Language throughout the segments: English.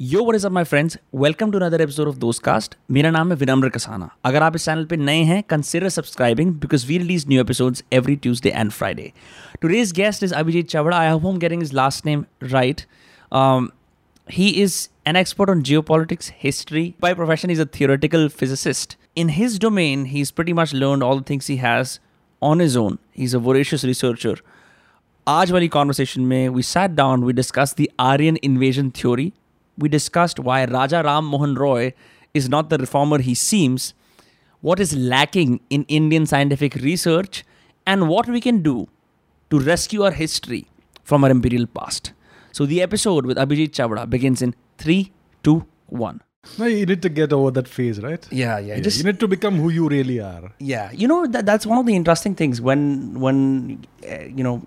Yo what is up my friends welcome to another episode of Dost cast मेरा नाम है विनम्र कसाना। अगर आप इस चैनल पे नए हैं consider subscribing because we release new episodes every Tuesday and Friday today's guest is Abhijit Chavda I home getting is last name right he is an expert on geo politics history by profession is a a physicist in his domain he is pretty much learn all things he has on is own he is a voracious researcher आज वाली conversation में we sat down we discuss the Aryan invasion theory we discussed why Raja Ram Mohan Roy is not the reformer he seems, what is lacking in Indian scientific research, and what we can do to rescue our history from our imperial past. So the episode with Abhijit Chavda begins in 3, 2, 1. No, you need to get over that phase, right? Yeah, yeah. Yeah, Just, you need to become who you really are. yeah, you know that that's one of the interesting things when when uh, you know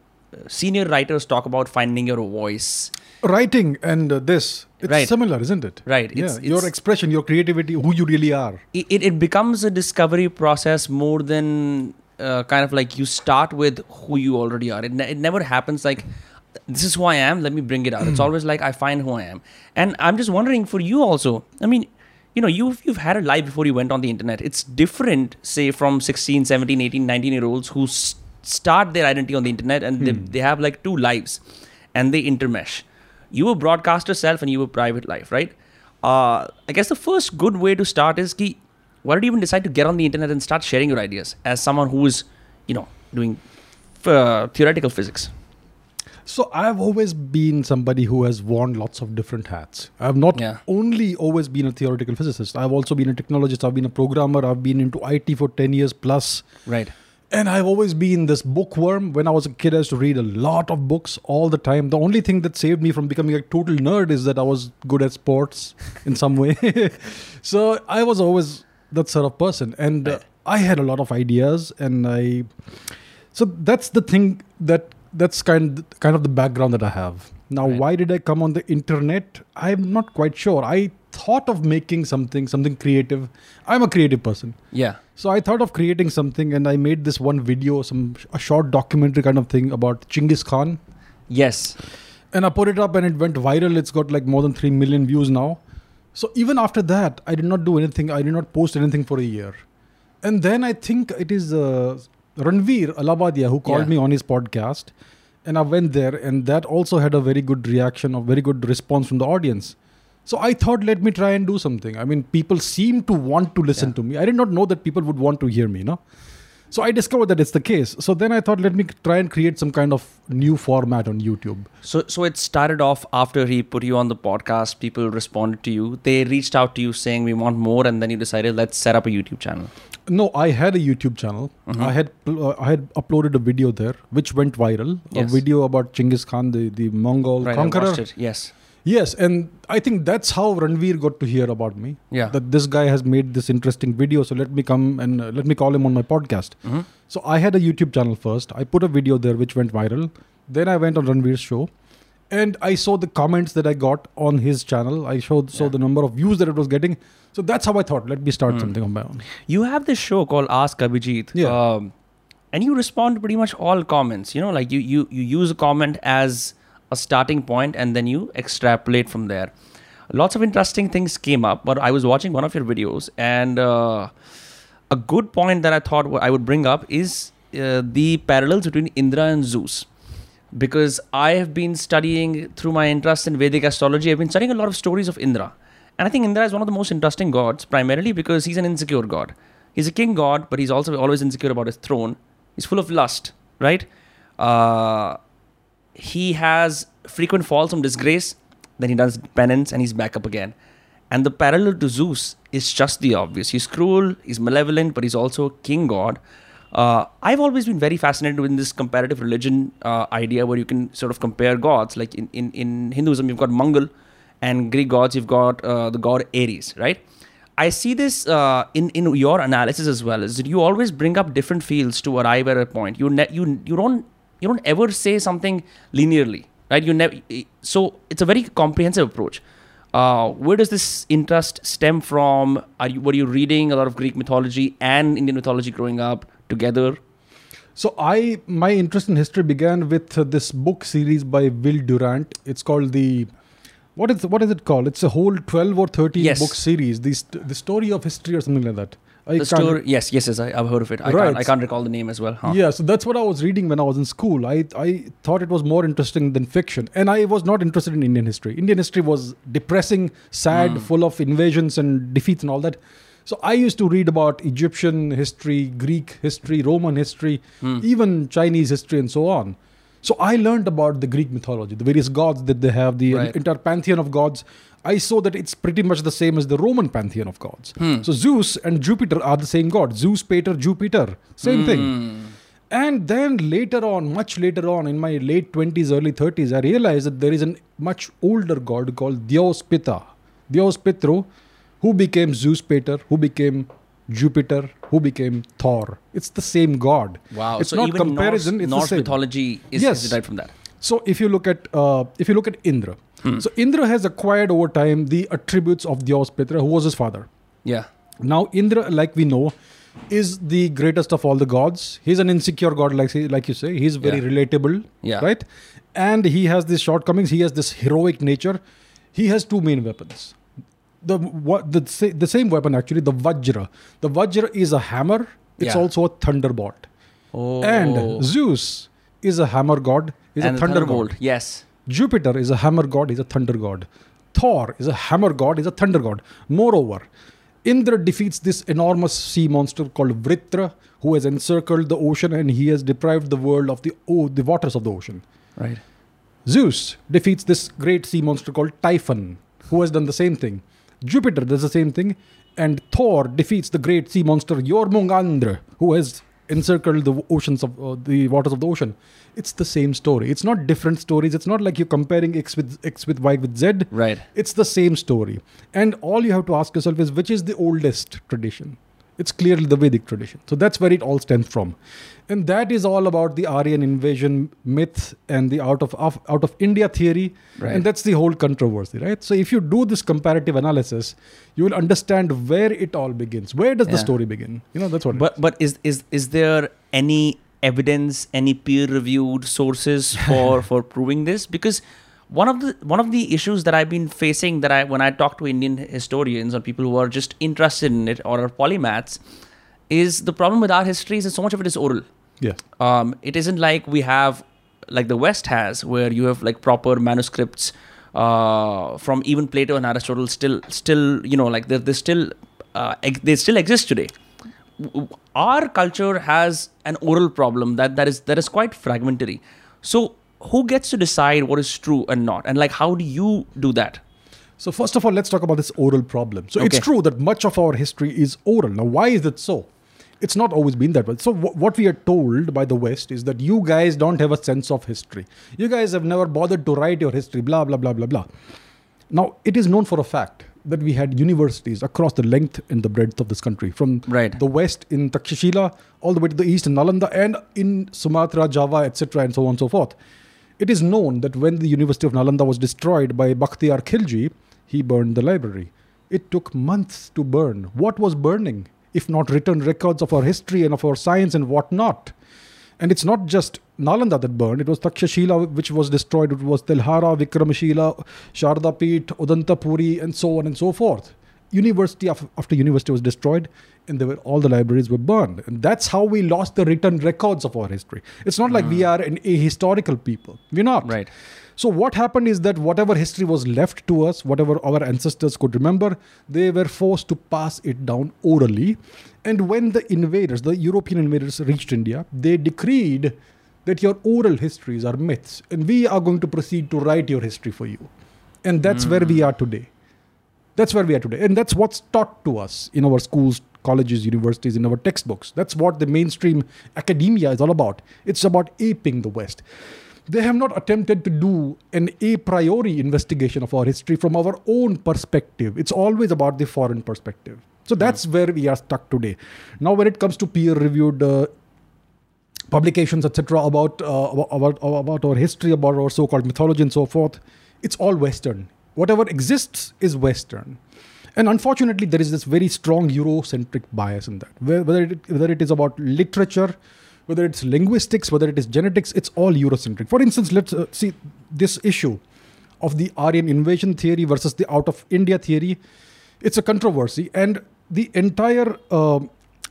senior writers talk about finding your voice. Writing and uh, this, it's Right. similar, isn't it? Right, Yeah, it's- your it's- expression, your creativity, who you really are. it, it, becomes a discovery process more than uh, kind of like you start with who you already are. It, ne- it never happens like this is who I am. Let me bring it out. It's always like I find who I am. And I'm just wondering for you also. I mean, you know, you've you've had a life before you went on the internet. It's different, say, from 16, 17, 18, 19 year olds who s- start their identity on the internet and they, they have like two lives and they intermesh. You were broadcaster yourself and you were private life, right? Uh, I guess the first good way to start is ki, why did you even decide to get on the internet and start sharing your ideas as someone who is, you know, doing uh, theoretical physics? So I've always been somebody who has worn lots of different hats. I've not Yeah. only always been a theoretical physicist. I've also been a technologist. I've been a programmer. I've been into IT for 10 years plus. Right. And I've always been this bookworm. When I was a kid, I used to read a lot of books all the time. The only thing that saved me from becoming a total nerd is that I was good at sports in some way. so I was always that sort of person. And uh, I had a lot of ideas. And I. So that's the thing that. That's kind kind of the background that I have. Now, Right. why did I come on the internet? I'm not quite sure. I thought of making something, something creative. I'm a creative person. Yeah. So I thought of creating something, and I made this one video, some a short documentary kind of thing about Chinggis Khan, Yes. and I put it up, and it went viral. It's got like more than three million views now. So even after that, I did not do anything. I did not post anything for a year, and then I think it is uh, Ranveer Allahbadia who called Yeah. me on his podcast, and I went there, and that also had a very good reaction, a very good response from the audience. So I thought, let me try and do something. I mean, people seem to want to listen Yeah. to me. I did not know that people would want to hear me, no? So I discovered that it's the case. So then I thought, let me try and create some kind of new format on YouTube. So, so it started off after he put you on the podcast. People responded to you. They reached out to you saying we want more, and then you decided let's set up a YouTube channel. No, I had a YouTube channel. Mhm. I had uh, I had uploaded a video there, which went viral. Yes. A video about Genghis Khan, the, the Mongol Right. I conqueror. Yes. Yes, and I think that's how Ranveer got to hear about me. Yeah. That this guy has made this interesting video, so let me come and uh, let me call him on my podcast. Mhm. So I had a YouTube channel first. I put a video there which went viral. Then I went on Ranveer's show, and I saw the comments that I got on his channel. I showed saw Yeah. the number of views that it was getting. So that's how I thought, let me start Hmm. something on my own. You have this show called Ask Abhijit. Yeah. Um, and you respond to pretty much all comments. You know, like you, you, you use a comment as a starting point and then you extrapolate from there. Lots of interesting things came up, but I was watching one of your videos and uh, a good point that I thought I would bring up is uh, the parallels between Indra and Zeus. Because I have been studying through my interest in Vedic astrology, I've been studying a lot of stories of Indra. And I think Indra is one of the most interesting gods, primarily because he's an insecure god. He's a king god, but he's also always insecure about his throne. He's full of lust, right? Uh, he has frequent falls from disgrace, then he does penance and he's back up again. And the parallel to Zeus is just the obvious. He's cruel, he's malevolent, but he's also a king god. Uh, I've always been very fascinated with this comparative religion uh, idea where you can sort of compare gods. Like in, in, in Hinduism, you've got Mangal, and Greek gods, you've got uh, the god Ares, right? I see this uh, in in your analysis as well. Is that you always bring up different fields to arrive at a point. You ne- you you don't you don't ever say something linearly, right? You never. So it's a very comprehensive approach. Uh, where does this interest stem from? Are you were you reading a lot of Greek mythology and Indian mythology growing up together? So I my interest in history began with uh, this book series by Will Durant. It's called the what is what is it called? It's a whole twelve or thirteen Yes. book series. The st- the story of history or something like that. I the Yes, yes, yes. I, I've heard of it. I, Right. can't, I can't recall the name as well. Huh? Yeah, so that's what I was reading when I was in school. I I thought it was more interesting than fiction, and I was not interested in Indian history. Indian history was depressing, sad, Mm. full of invasions and defeats and all that. So I used to read about Egyptian history, Greek history, Roman history, Hmm. even Chinese history, and so on. So I learned about the Greek mythology, the various gods that they have, the Right. entire pantheon of gods. I saw that it's pretty much the same as the Roman pantheon of gods. Hmm. So Zeus and Jupiter are the same god. Zeus, Pater, Jupiter, same thing. Hmm. And then later on, much later on, in my late 20s, early 30s, I realized that there is a much older god called Dyaus Pita, Dyaus Pitru, who became Zeus Pater, who became Jupiter, who became Thor. It's the same god. Wow. It's so not even comparison, Norse, it's the Norse same. mythology is, Yes. is derived from that. So if you look at uh, if you look at Indra, Hmm. so Indra has acquired over time the attributes of Dyaus Pitra, who was his father. Yeah. Now, Indra, like we know, is the greatest of all the gods. He's an insecure god, like like you say. He's very Yeah. relatable, Yeah. right? And he has these shortcomings. He has this heroic nature. He has two main weapons. The what the the same weapon actually, the Vajra. The Vajra is a hammer. It's Yeah. also a thunderbolt. Oh. And Zeus is a hammer god. He's and a the thunder thunderbolt. Yes. Jupiter is a hammer god, he's a thunder god. Thor is a hammer god, he's a thunder god. Moreover, Indra defeats this enormous sea monster called Vritra, who has encircled the ocean and he has deprived the world of the, oh, the waters of the ocean. Right. Zeus defeats this great sea monster called Typhon, who has done the same thing. Jupiter does the same thing, and Thor defeats the great sea monster Jormungandr, who has encircled the oceans of uh, the waters of the ocean. It's the same story. It's not different stories. It's not like you're comparing X with X with Y with Z. Right. It's the same story. And all you have to ask yourself is which is the oldest tradition? It's clearly the Vedic tradition. So that's where it all stems from. And that is all about the Aryan invasion myth and the out of, of out of India theory. Right. And that's the whole controversy, right? So if you do this comparative analysis, you will understand where it all begins. Where does the story begin? You know, that's what it But but is is is there any evidence, any peer-reviewed sources for for proving this? Because one of the one of the issues that I've been facing that I when I talk to Indian historians or people who are just interested in it or are polymaths is the problem with our history is that so much of it is oral. Yeah. um, it isn't like we have like the west has where you have like proper manuscripts uh, from even plato and aristotle still still you know like they they still uh, they still exist today our culture has an oral problem that that is that is quite fragmentary so who gets to decide what is true and not and like how do you do that So first of all, let's talk about this oral problem. So it's true that much of our history is oral. Now, why is it so? It's not always been that way. So wh- what we are told by the West is that you guys don't have a sense of history. You guys have never bothered to write your history. Blah blah blah blah blah. Now it is known for a fact that we had universities across the length and the breadth of this country, from Right. the west in Takshashila all the way to the east in Nalanda and in Sumatra, Java, etc., and so on and so forth. It is known that when the University of Nalanda was destroyed by Bakhtiyar Khilji, he burned the library. It took months to burn. What was burning, if not written records of our history and of our science and whatnot? And it's not just Nalanda that burned, it was Takshashila which was destroyed, it was Telhara, Vikramashila, Shardapit, Udantapuri, and so on and so forth. University after university was destroyed, and were all the libraries were burned. And that's how we lost the written records of our history. It's not like we hmm. are an ahistorical people. We're not. Right. So what happened is that whatever history was left to us, whatever our ancestors could remember, they were forced to pass it down orally. And when the invaders, the European invaders reached India, they decreed that your oral histories are myths and we are going to proceed to write your history for you. And that's where we hmm. are today. That's where we are today. And that's what's taught to us in our schools, colleges, universities, in our textbooks. That's what the mainstream academia is all about. It's about aping the West. They have not attempted to do an a priori investigation of our history from our own perspective. It's always about the foreign perspective. So that's where we are stuck today. Now, when it comes to peer reviewed uh, publications, etc., about, uh, about, about our history, about our so called mythology, and so forth, it's all Western. Whatever exists is Western. And unfortunately, there is this very strong Eurocentric bias in that. Whether it, whether it is about literature, whether it's linguistics, whether it is genetics, it's all Eurocentric. For instance, let's uh, see this issue of the Aryan invasion theory versus the out of India theory. It's a controversy, and the entire uh,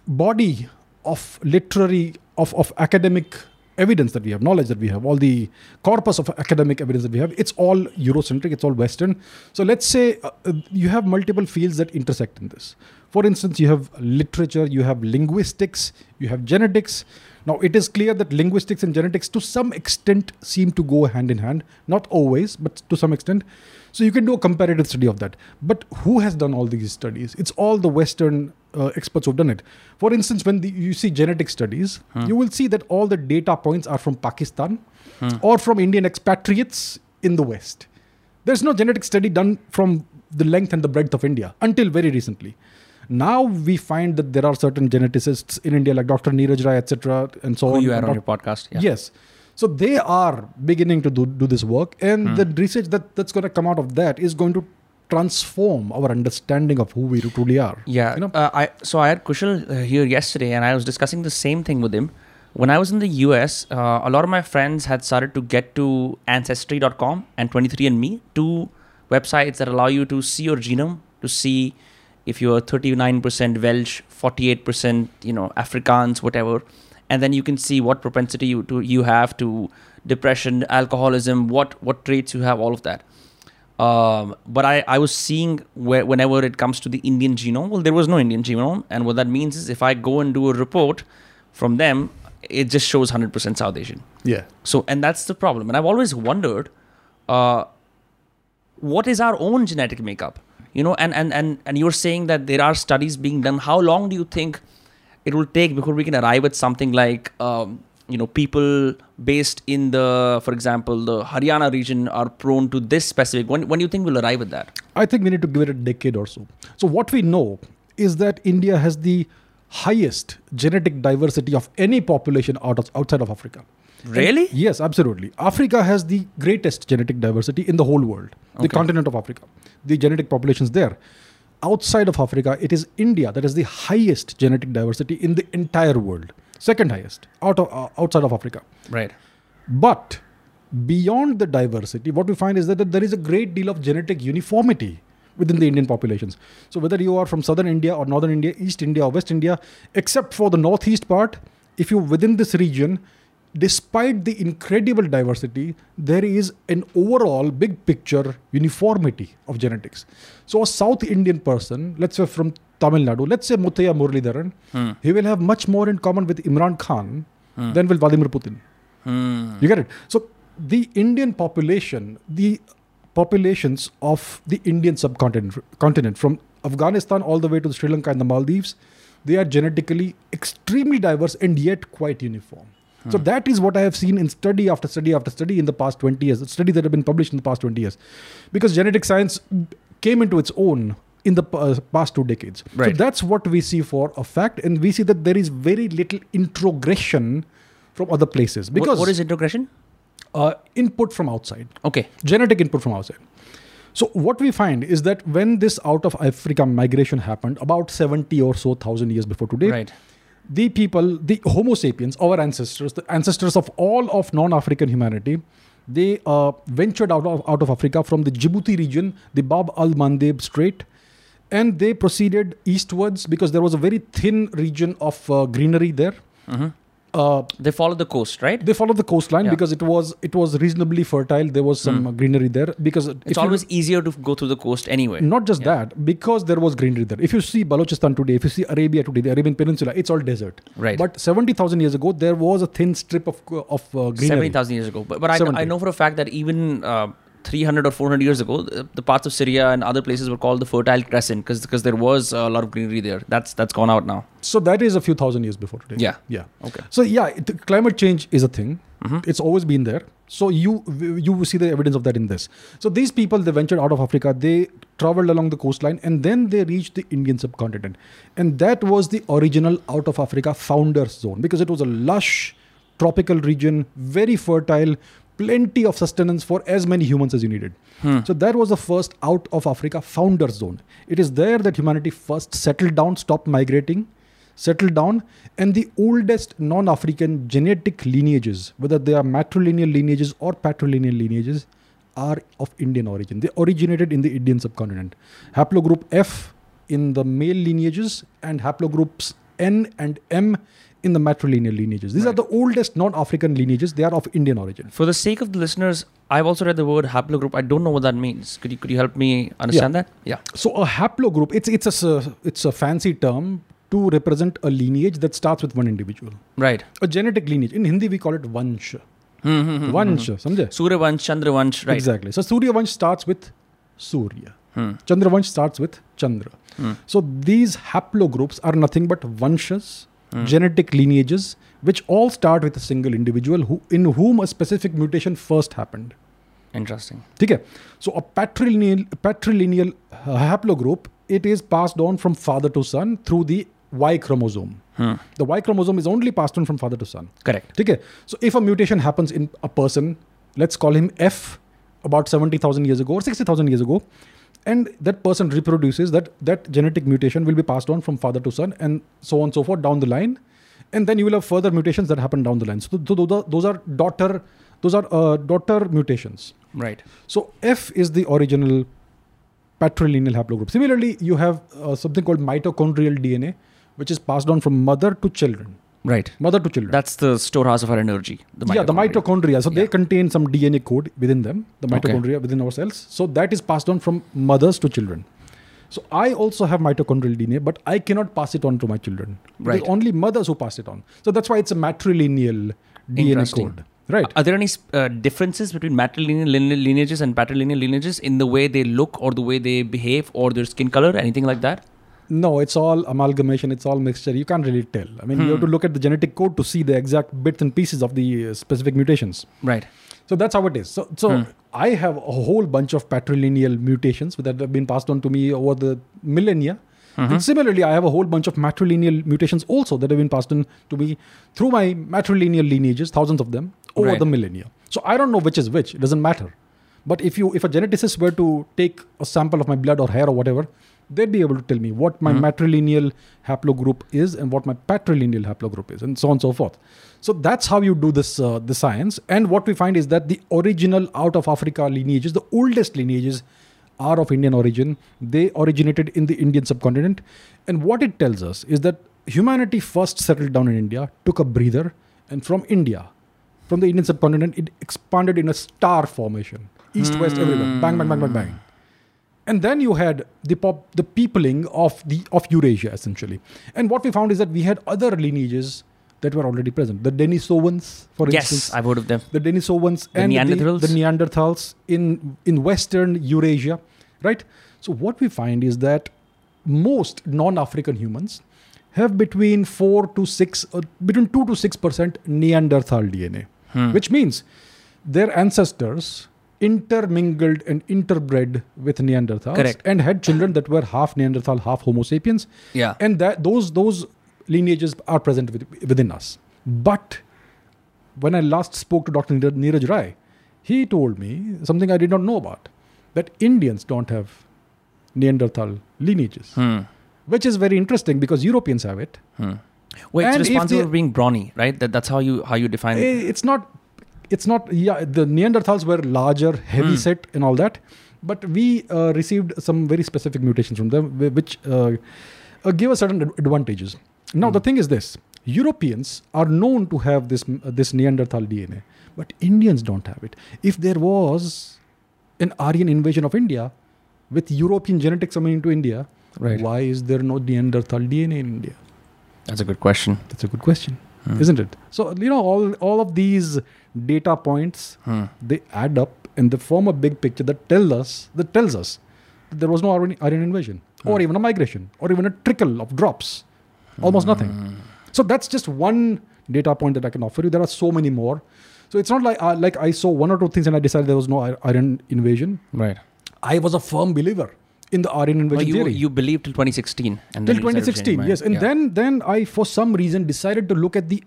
body of literary of, of academic evidence that we have, knowledge that we have, all the corpus of academic evidence that we have, it's all Eurocentric, it's all Western. So let's say uh, uh, you have multiple fields that intersect in this. For instance, you have literature, you have linguistics, you have genetics. Now, it is clear that linguistics and genetics to some extent seem to go hand in hand, not always, but to some extent. So you can do a comparative study of that. But who has done all these studies? It's all the Western uh, experts who've done it. For instance, when the, you see genetic studies, you will see that all the data points are from Pakistan or from Indian expatriates in the West. There's no genetic study done from the length and the breadth of India until very recently. Now we find that there are certain geneticists in India, like Dr. Neeraj Rai, etc., and so Who on. you and on your podcast? Yeah. Yes. So they are beginning to do, do this work, and the research that, that's going to come out of that is going to transform our understanding of who we truly are. Yeah. You know? uh, I so I had Kushal uh, here yesterday, and I was discussing the same thing with him. When I was in the US, uh, a lot of my friends had started to get to Ancestry.com and 23andMe, two websites that allow you to see your genome, to see if you're 39% Welsh, 48%, you know, Afrikaans, whatever, and then you can see what propensity you to you have to depression, alcoholism, what what traits you have, all of that. Um, but I, I was seeing where, whenever it comes to the Indian genome, well, there was no Indian genome. And what that means is if I go and do a report from them, it just shows 100% South Asian. Yeah. So, and that's the problem. And I've always wondered, uh, what is our own genetic makeup? You know, and, and, and, and you're saying that there are studies being done. How long do you think it will take before we can arrive at something like, um, you know, people based in the, for example, the Haryana region are prone to this specific. When, when do you think we'll arrive at that? I think we need to give it a decade or so. So, what we know is that India has the highest genetic diversity of any population out of, outside of Africa. Really? Yes, absolutely. Africa has the greatest genetic diversity in the whole world, the continent of Africa. The genetic populations there. Outside of Africa, it is India that has the highest genetic diversity in the entire world. Second highest out of uh, outside of Africa. Right. But beyond the diversity, what we find is that, that there is a great deal of genetic uniformity within the Indian populations. So whether you are from southern India or northern India, East India or West India, except for the northeast part, if you're within this region, despite the incredible diversity, there is an overall big picture uniformity of genetics. So a South Indian person, let's say from Tamil Nadu, let's say Muttiah Muralitharan, he will have much more in common with Imran Khan than with Vladimir Putin. Hmm. You get it? So the Indian population, the populations of the Indian subcontinent, continent, from Afghanistan all the way to Sri Lanka and the Maldives, they are genetically extremely diverse and yet quite uniform. So that is what I have seen in study after study after study in the past 20 years, studies that have been published in the past 20 years, because genetic science came into its own in the uh, past two decades. Right. So that's what we see for a fact, and we see that there is very little introgression from other places What- because what is introgression? uh, input from outside, Okay. genetic input from outside. So what we find is that when this out of Africa migration happened about 70 or so thousand years before today, Right. The people, the Homo sapiens, our ancestors, the ancestors of all of non-African humanity, they uh, ventured out of, out of Africa from the Djibouti region, the Bab al-Mandeb Strait, and they proceeded eastwards because there was a very thin region of uh, greenery there. Uh, They follow the coast, right? they followed the coastline Yeah. because it was it was reasonably fertile. There was some uh, greenery there because It's always easier to go through the coast anyway. not just Yeah. that because there was greenery there. If you see Balochistan today, if you see Arabia today, the Arabian Peninsula, it's all desert. Right. But seventy thousand years ago, there was a thin strip of of uh, greenery. Seventy thousand years ago, but, but I, know, I know for a fact that even uh, three hundred or four hundred years ago, the, the parts of Syria and other places were called the Fertile Crescent because because there was a lot of greenery there. That's that's gone out now. So that is a few thousand years before today. Yeah. Yeah. Okay. So yeah, it, climate change is a thing. Mm-hmm. It's always been there. So you you see the evidence of that in this. So these people they ventured out of Africa. They traveled along the coastline and then they reached the Indian subcontinent, and that was the original out of Africa founders zone because it was a lush tropical region, very fertile, plenty of sustenance for as many humans as you needed. Hmm. So that was the first out of Africa founder zone. It is there that humanity first settled down, stopped migrating settled down and the oldest non-african genetic lineages whether they are matrilineal lineages or patrilineal lineages are of Indian origin. They originated in the Indian subcontinent. Haplogroup F in the male lineages and haplogroups N and M in the matrilineal lineages. These are the oldest non-African lineages. They are of Indian origin. For the sake of the listeners, I've also read the word haplogroup. I don't know what that means. Could you could you help me understand that? Yeah. So a haplogroup, it's it's a it's a fancy term to represent a lineage that starts with one individual. Right. A genetic lineage. In Hindi, we call it vansh. Mm-hmm. Vansh, samjhe? Suryavansh, Chandravansh. Right. Exactly. So Surya Vansh starts with Surya. Hmm. Chandra Vansh starts with Chandra. Hmm. So these haplogroups are nothing but vanshas, mm. genetic lineages which all start with a single individual who in whom a specific mutation first happened. Interesting. okay so a patrilineal patrilineal uh, haplogroup it is passed on from father to son through the y chromosome. Hmm. the y chromosome is only passed on from father to son. Correct. okay so if a mutation happens in a person let's call him f about 70000 years ago or 60000 years ago and that person reproduces that that genetic mutation will be passed on from father to son and so on and so forth down the line and then you will have further mutations that happen down the line so, th- those are those are daughter those are uh, daughter mutations Right. so F is the original patrilineal haplogroup. Similarly, you have uh, something called mitochondrial DNA, which is passed on from mother to children. Right. Mother to children. That's the storehouse of our energy. The yeah, the mitochondria. So they contain some DNA code within them, the Okay. mitochondria within our cells. So that is passed on from mothers to children. So I also have mitochondrial DNA, but I cannot pass it on to my children. Right. only mothers who pass it on. So that's why it's a matrilineal DNA code. Right. Are there any uh, differences between matrilineal lineages and patrilineal lineages in the way they look or the way they behave or their skin color, anything like that? No, it's all amalgamation. It's all mixture. You can't really tell. I mean, you have to Hmm. look at the genetic code to see the exact bits and pieces of the uh, specific mutations. Right. So that's how it is. So, so Hmm. I have a whole bunch of patrilineal mutations that have been passed on to me over the millennia. Mhm. And similarly, I have a whole bunch of matrilineal mutations also that have been passed on to me through my matrilineal lineages, thousands of them, over Right. the millennia. So I don't know which is which. It doesn't matter. But if you if a geneticist were to take a sample of my blood or hair or whatever, they'd be able to tell me what my Mhm. matrilineal haplogroup is and what my patrilineal haplogroup is, and so on and so forth. So that's how you do this uh, the science. And what we find is that the original out of Africa lineages, the oldest lineages, are of Indian origin. They originated in the Indian subcontinent. And what it tells us is that humanity first settled down in India, took a breather, and from India, from the Indian subcontinent, it expanded in a star formation, east, west, everywhere, bang, bang, bang, bang, bang. And then you had the pop, the peopling of the of Eurasia essentially. And what we found is that we had other lineages that were already present. The Denisovans, for yes, instance, I've heard of them. the Denisovans The and Neanderthals? The, the Neanderthals in in Western Eurasia, right? So what we find is that most non-African humans have between four to six, uh, between two to six percent Neanderthal DNA, Hmm. which means their ancestors intermingled and interbred with Neanderthals Correct. and had children that were half Neanderthal, half Homo sapiens Yeah. and that those those lineages are present with, within us. But when I last spoke to Dr. Neeraj- Rai, he told me something I did not know about that Indians don't have Neanderthal lineages, Hmm. which is very interesting because Europeans have it. Hmm. Well, And it's if responsible they- for being brawny, right? That, that's how you how you define it. Eh, It's not, it's not, yeah, the Neanderthals were larger, heavy Hmm. set, and all that. But we uh, received some very specific mutations from them, which uh, uh, give us certain advantages. Now, Hmm. the thing is this Europeans are known to have this, this Neanderthal DNA, but Indians don't have it. If there was an Aryan invasion of India with European genetics coming into India, Right. why is there no Neanderthal DNA in India? That's a good question. That's a good question, Hmm. isn't it? So, you know, all, all of these data points Hmm. they add up and they form a big picture that tell us that tells us that there was no Aryan, invasion or Hmm. even a migration or even a trickle of drops almost nothing Hmm. so that's just one data point that i can offer you there are so many more so it's not like uh, like i saw one or two things and i decided there was no Ar- Aryan invasion Right. i was a firm believer in the Aryan invasion well, you, theory. You believed till 2016. And till 2016, yes. And yeah. then, then I, for some reason, decided to look at the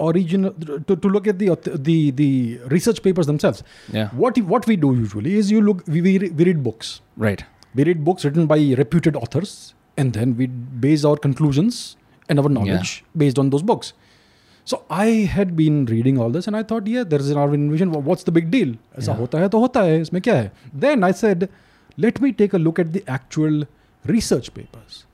original to, to look at the the the research papers themselves yeah what what we do usually is you look we, we, we read books right we read books written by reputed authors and then we base our conclusions and our knowledge yeah. based on those books so I had been reading all this and I thought, yeah, there is an Aryan invasion. What's the big deal? ऐसा होता है तो होता है इसमें क्या है? Then I said, let me take a look at the actual research papers.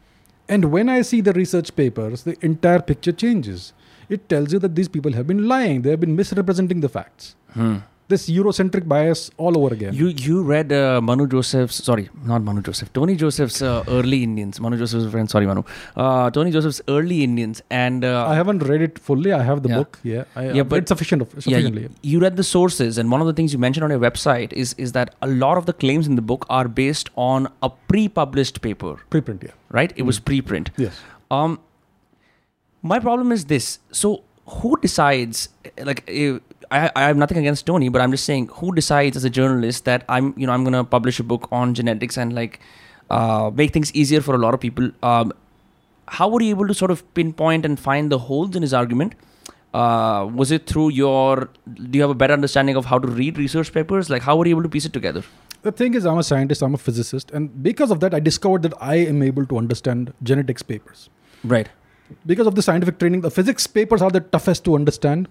And when I see the research papers, the entire picture changes. It tells you that these people have been lying. They have been misrepresenting the facts. Hmm. This Eurocentric bias all over again. You you read uh, Manu Joseph's sorry not Manu Joseph Tony Joseph's uh, early Indians Manu Joseph's friend sorry Manu uh, Tony Joseph's early Indians and uh, I haven't read it fully. I have the Yeah. book. Yeah, I, Yeah, yeah but- sufficient of yeah, you, you read the sources, and one of the things you mentioned on your website is is that a lot of the claims in the book are based on a pre-published paper, Preprint. Yeah. right? It was preprint. Yes. Um, my problem is this: so who decides? Like, eh, I, I have nothing against Tony, but I'm just saying, who decides as a journalist that I'm, you know, I'm going to publish a book on genetics and like uh, make things easier for a lot of people? Um, how were you able to sort of pinpoint and find the holes in his argument? Uh, was it through your? Do you have a better understanding of how to read research papers? Like, how were you able to piece it together? The thing is, I'm a scientist, I'm a physicist, and because of that, I discovered that I am able to understand genetics papers. Right. Because of the scientific training, the physics papers are the toughest to understand.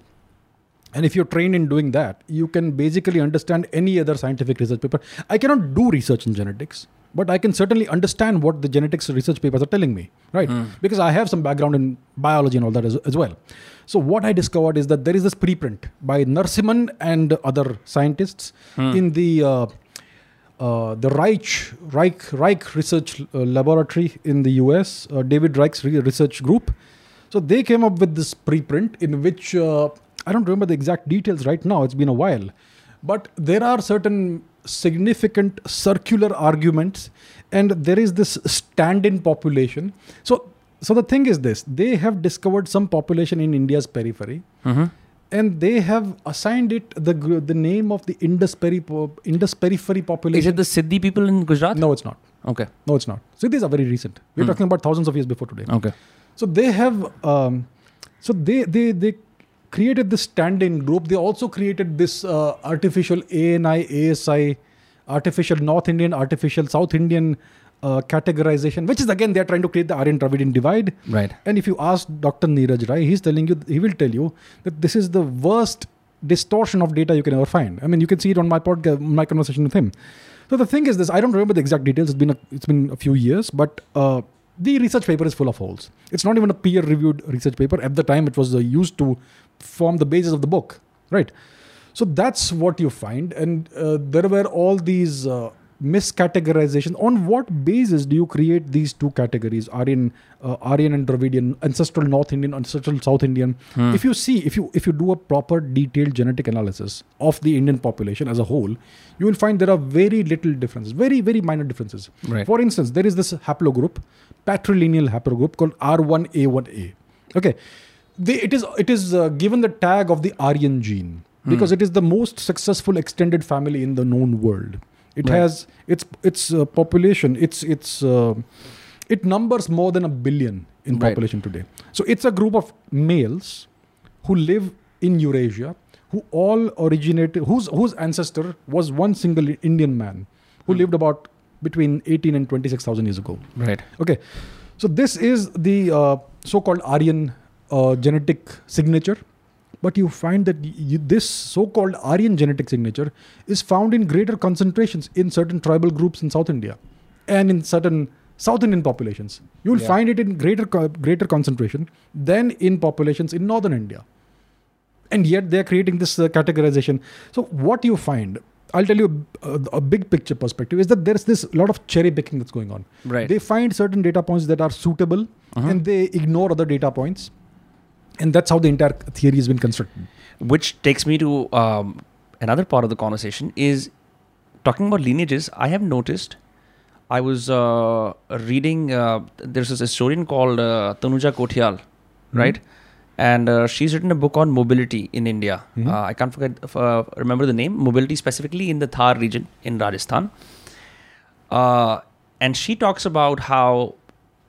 And if you're trained in doing that, you can basically understand any other scientific research paper. I cannot do research in genetics, but I can certainly understand what the genetics research papers are telling me, right? Because I have some background in biology and all that as, as well. So what I discovered is that there is this preprint by Narasimhan and other scientists in the uh, uh, the Reich, Reich, Reich Research uh, Laboratory in the US, uh, David Reich's re- research group. So they came up with this preprint in which uh, I don't remember the exact details right now, it's been a while. But there are certain significant circular arguments, and there is this stand in population. So, so the thing is this they have discovered some population in India's periphery Mm-hmm. and they have assigned it the the name of the Indus, peri- Indus periphery population. Is it the Siddhi people in Gujarat? No, it's not. Okay. No, it's not. So these are very recent. We're Hmm. talking about thousands of years before today. Okay. So they have, um, so they they they created this stand-in group. They also created this uh, artificial ANI, ASI, artificial North Indian, artificial South Indian uh, categorization, which is again they are trying to create the Aryan Dravidian divide. Right. And if you ask Dr. Neeraj Rai, he's telling you, he will tell you that this is the worst distortion of data you can ever find. I mean, you can see it on my podcast, my conversation with him. So the thing is this: I don't remember the exact details. It's been a, it's been a few years, but uh, the research paper is full of holes. It's not even a peer-reviewed research paper. At the time, it was uh, used to form the basis of the book, right? So that's what you find, and uh, there were all these uh, miscategorization. On what basis do you create these two categories, Aryan, uh, Aryan and Dravidian, ancestral North Indian, ancestral South Indian? Hmm. If you see, if you if you do a proper detailed genetic analysis of the Indian population as a whole, you will find there are very little differences, very very minor differences. Right. For instance, there is this haplogroup, patrilineal haplogroup called R1A1A. Okay, they, it is it is uh, given the tag of the Aryan gene because it is the most successful extended family in the known world. It Right. has its its uh, population. Its its uh, it numbers more than a billion in Right. population today. So it's a group of males who live in Eurasia, who all originated, whose whose ancestor was one single Indian man who lived about between 18 and 26,000 years ago. Right. Okay, so this is the uh, so-called Aryan uh, genetic signature, but you find that you, this so-called Aryan genetic signature is found in greater concentrations in certain tribal groups in South India, and in certain South Indian populations. You will Yeah. find it in greater greater concentration than in populations in northern India, and yet they are creating this uh, categorization. So what you find. I'll tell you a, a big picture perspective is that there's this lot of cherry picking that's going on. Right. They find certain data points that are suitable Uh-huh. and they ignore other data points. And that's how the entire theory has been constructed. Which takes me to um, another part of the conversation is talking about lineages. I have noticed. I was uh, reading. Uh, there's this historian called uh, Tanuja Kothiyal, right? And uh, she's written a book on mobility in India. Mhm. Uh, I can't forget uh, remember the name. Mobility specifically in the Thar region in Rajasthan. Uh, and she talks about how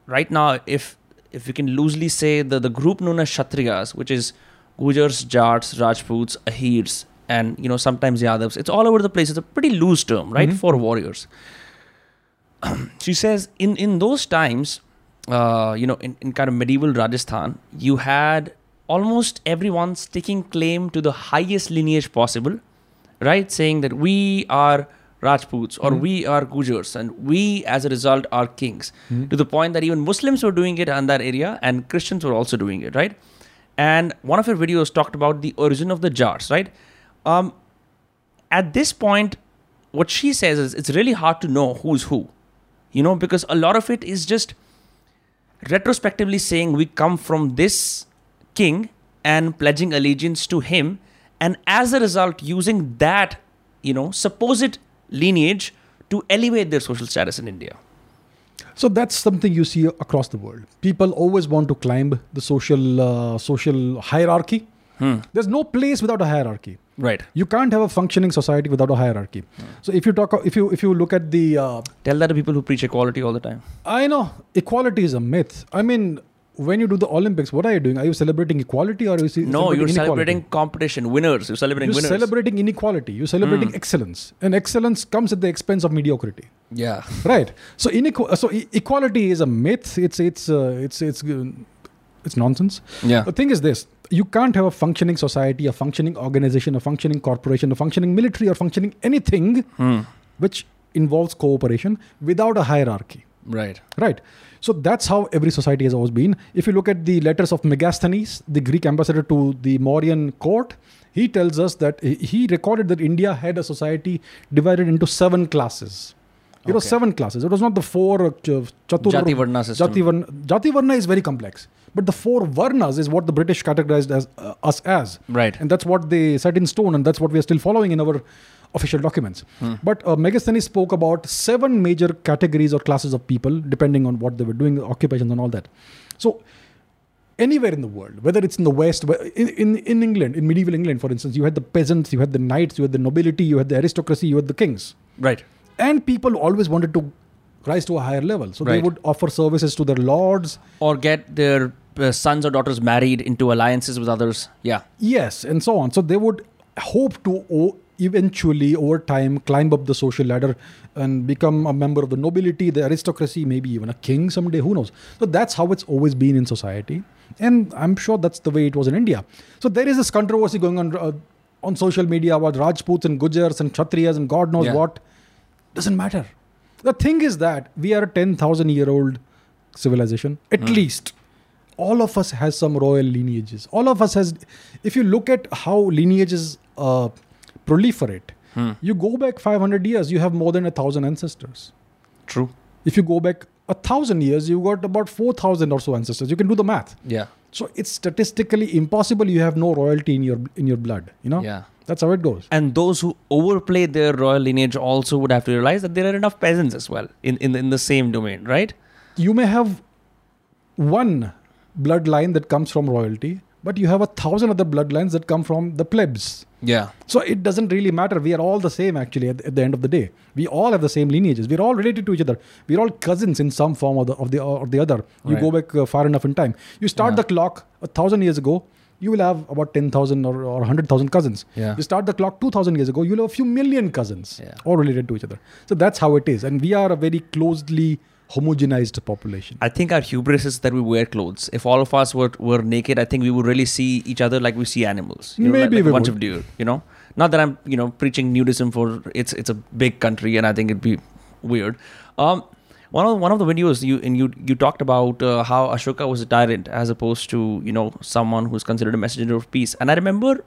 right now, if if we can loosely say the, the group known as Kshatriyas, which is Gujars, Jats, Rajputs, Ahirs, and you know sometimes Yadavs, it's all over the place. It's a pretty loose term, right, Mhm. for warriors. she says in in those times, uh, you know, in, in kind of medieval Rajasthan, you had almost everyone sticking claim to the highest lineage possible, right? Saying that we are Rajputs or Mhm. we are Gujars and we, as a result, are kings. To the point that even Muslims were doing it in that area and Christians were also doing it, right? And one of your videos talked about the origin of the jars, right? Um, at this point, what she says is it's really hard to know who's who, you know, because a lot of it is just retrospectively saying we come from this king and pledging allegiance to him, and as a result, using that, you know, supposed lineage to elevate their social status in India. So that's something you see across the world. People always want to climb the social uh, social hierarchy. There's no place without a hierarchy. Right. You can't have a functioning society without a hierarchy. So if you talk, if you if you look at the, uh, Tell that to people who preach equality all the time. I know equality is a myth. I mean, when you do the Olympics, what are you doing? Are you celebrating equality or are you ce- No, you're inequality? celebrating competition, winners. You're celebrating You're winners. celebrating inequality. You're celebrating excellence, and excellence comes at the expense of mediocrity. yeah. Right. So inequ- so e- equality is a myth. It's it's uh, it's it's uh, it's nonsense. Yeah. The thing is this: you can't have a functioning society, a functioning organization, a functioning corporation, a functioning military, or functioning anything Hmm. which involves cooperation without a hierarchy. Right. Right. So that's how every society has always been. If you look at the letters of Megasthenes, the Greek ambassador to the Mauryan court, he tells us that he- recorded that India had a society divided into seven classes. It was seven classes. It was not the four uh, ch- chatur. Jati Varna system. Jati Varna, Jati Varna is very complex. But the four Varnas is what the British categorized as uh, us as. Right. And that's what they set in stone, and that's what we are still following in our official documents. But uh, Megasthenes spoke about seven major categories or classes of people, depending on what they were doing, occupations, and all that. So, anywhere in the world, whether it's in the West, in, in, in England, in medieval England, for instance, you had the peasants, you had the knights, you had the nobility, you had the aristocracy, you had the kings. Right. And people always wanted to rise to a higher level. So, they would offer services to their lords, Or get their uh, sons or daughters married into alliances with others. Yeah. Yes, and so on. So they would hope to o- eventually, over time, climb up the social ladder and become a member of the nobility, the aristocracy, maybe even a king someday. Who knows? So that's how it's always been in society, and I'm sure that's the way it was in India. So there is this controversy going on uh, on social media about Rajputs and Gujars and Kshatriyas and God knows Yeah. what. Doesn't matter. The thing is that we are a 10,000 year old civilization, at least all of us has some royal lineages all of us has if you look at how lineages uh, proliferate Hmm. you go back 500 years you have more than a thousand ancestors True. if you go back a thousand years you got about 4000 or so ancestors you can do the math Yeah. so it's statistically impossible you have no royalty in your in your blood you know Yeah. that's how it goes And those who overplay their royal lineage also would have to realize that there are enough peasants as well in, in, in the same domain, right? you may have one bloodline that comes from royalty but you have a thousand other bloodlines that come from the plebs Yeah. So it doesn't really matter. We are all the same actually at the, at the end of the day. We all have the same lineages. We're all related to each other. We're all cousins in some form or the of the or the other. You Right. go back uh, far enough in time. You start Yeah. the clock a thousand years ago. You will have about ten thousand or, or hundred thousand cousins. Yeah. You start the clock two thousand years ago. You'll have a few million cousins, Yeah. all related to each other. So that's how it is. And we are a very closely homogenized population. I think our hubris is that we wear clothes. If all of us were, were naked, I think we would really see each other like we see animals. You know, Maybe like, we a bunch would. of deer. You know, not that I'm you know preaching nudism for it's it's a big country and I think it'd be weird. Um, one of one of the videos you and you you talked about uh, how Ashoka was a tyrant as opposed to you know someone who's considered a messenger of peace. And I remember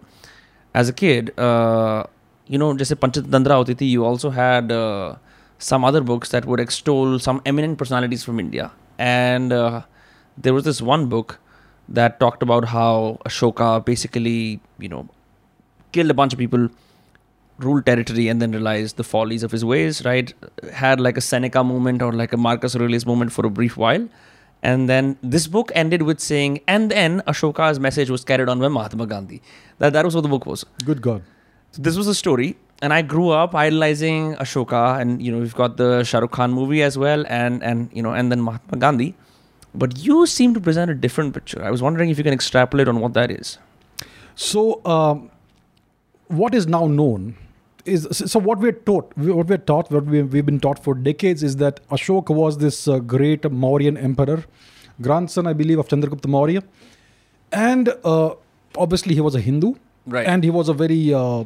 as a kid, uh, you know, just a Panchatantra Otiti, you also had uh, some other books that would extol some eminent personalities from India. And uh, there was this one book that talked about how Ashoka basically, you know, killed a bunch of people, ruled territory, and then realized the follies of his ways, right? Had like a Seneca moment or like a Marcus Aurelius moment for a brief while. And then this book ended with saying, and then Ashoka's message was carried on by Mahatma Gandhi. That, that was what the book was. Good God. So this was a story, and I grew up idolizing Ashoka, and you know we've got the Shah Rukh Khan movie as well, and and you know and then Mahatma Gandhi. But you seem to present a different picture. I was wondering if you can extrapolate on what that is. So, um, what is now known is so what we're taught, what we're taught, what we, we've been taught for decades is that Ashoka was this uh, great Mauryan emperor, grandson, I believe, of Chandragupta Maurya. and uh, obviously he was a Hindu, Right. and he was a very, uh,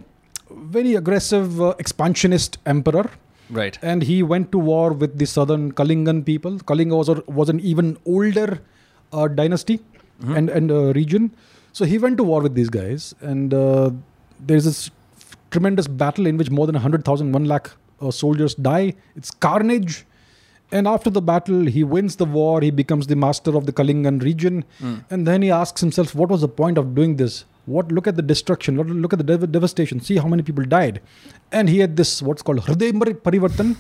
very aggressive uh, expansionist emperor. Right. And he went to war with the southern Kalingan people. Kalinga was, a, was an even older uh, dynasty and, and uh, region. So he went to war with these guys. And uh, there's this tremendous battle in which more than 100,000, 1 lakh uh, soldiers die. It's carnage. And after the battle, he wins the war. He becomes the master of the Kalingan region. And then he asks himself, what was the point of doing this? What look at the destruction, look- at the dev- devastation, see how many people died. And he had this what's called Hriday Parivartan,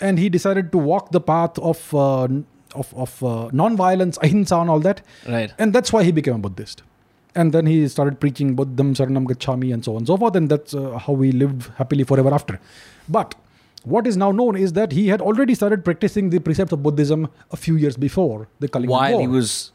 and he decided to walk the path of uh, of, of uh, non-violence, ahimsa, and all that. Right. And that's why he became a Buddhist. And then he started preaching Buddham Saranam Gacchami and so on and so forth. And that's uh, how we lived happily forever after. But what is now known is that he had already started practicing the precepts of Buddhism a few years before the Kalinga While War. he was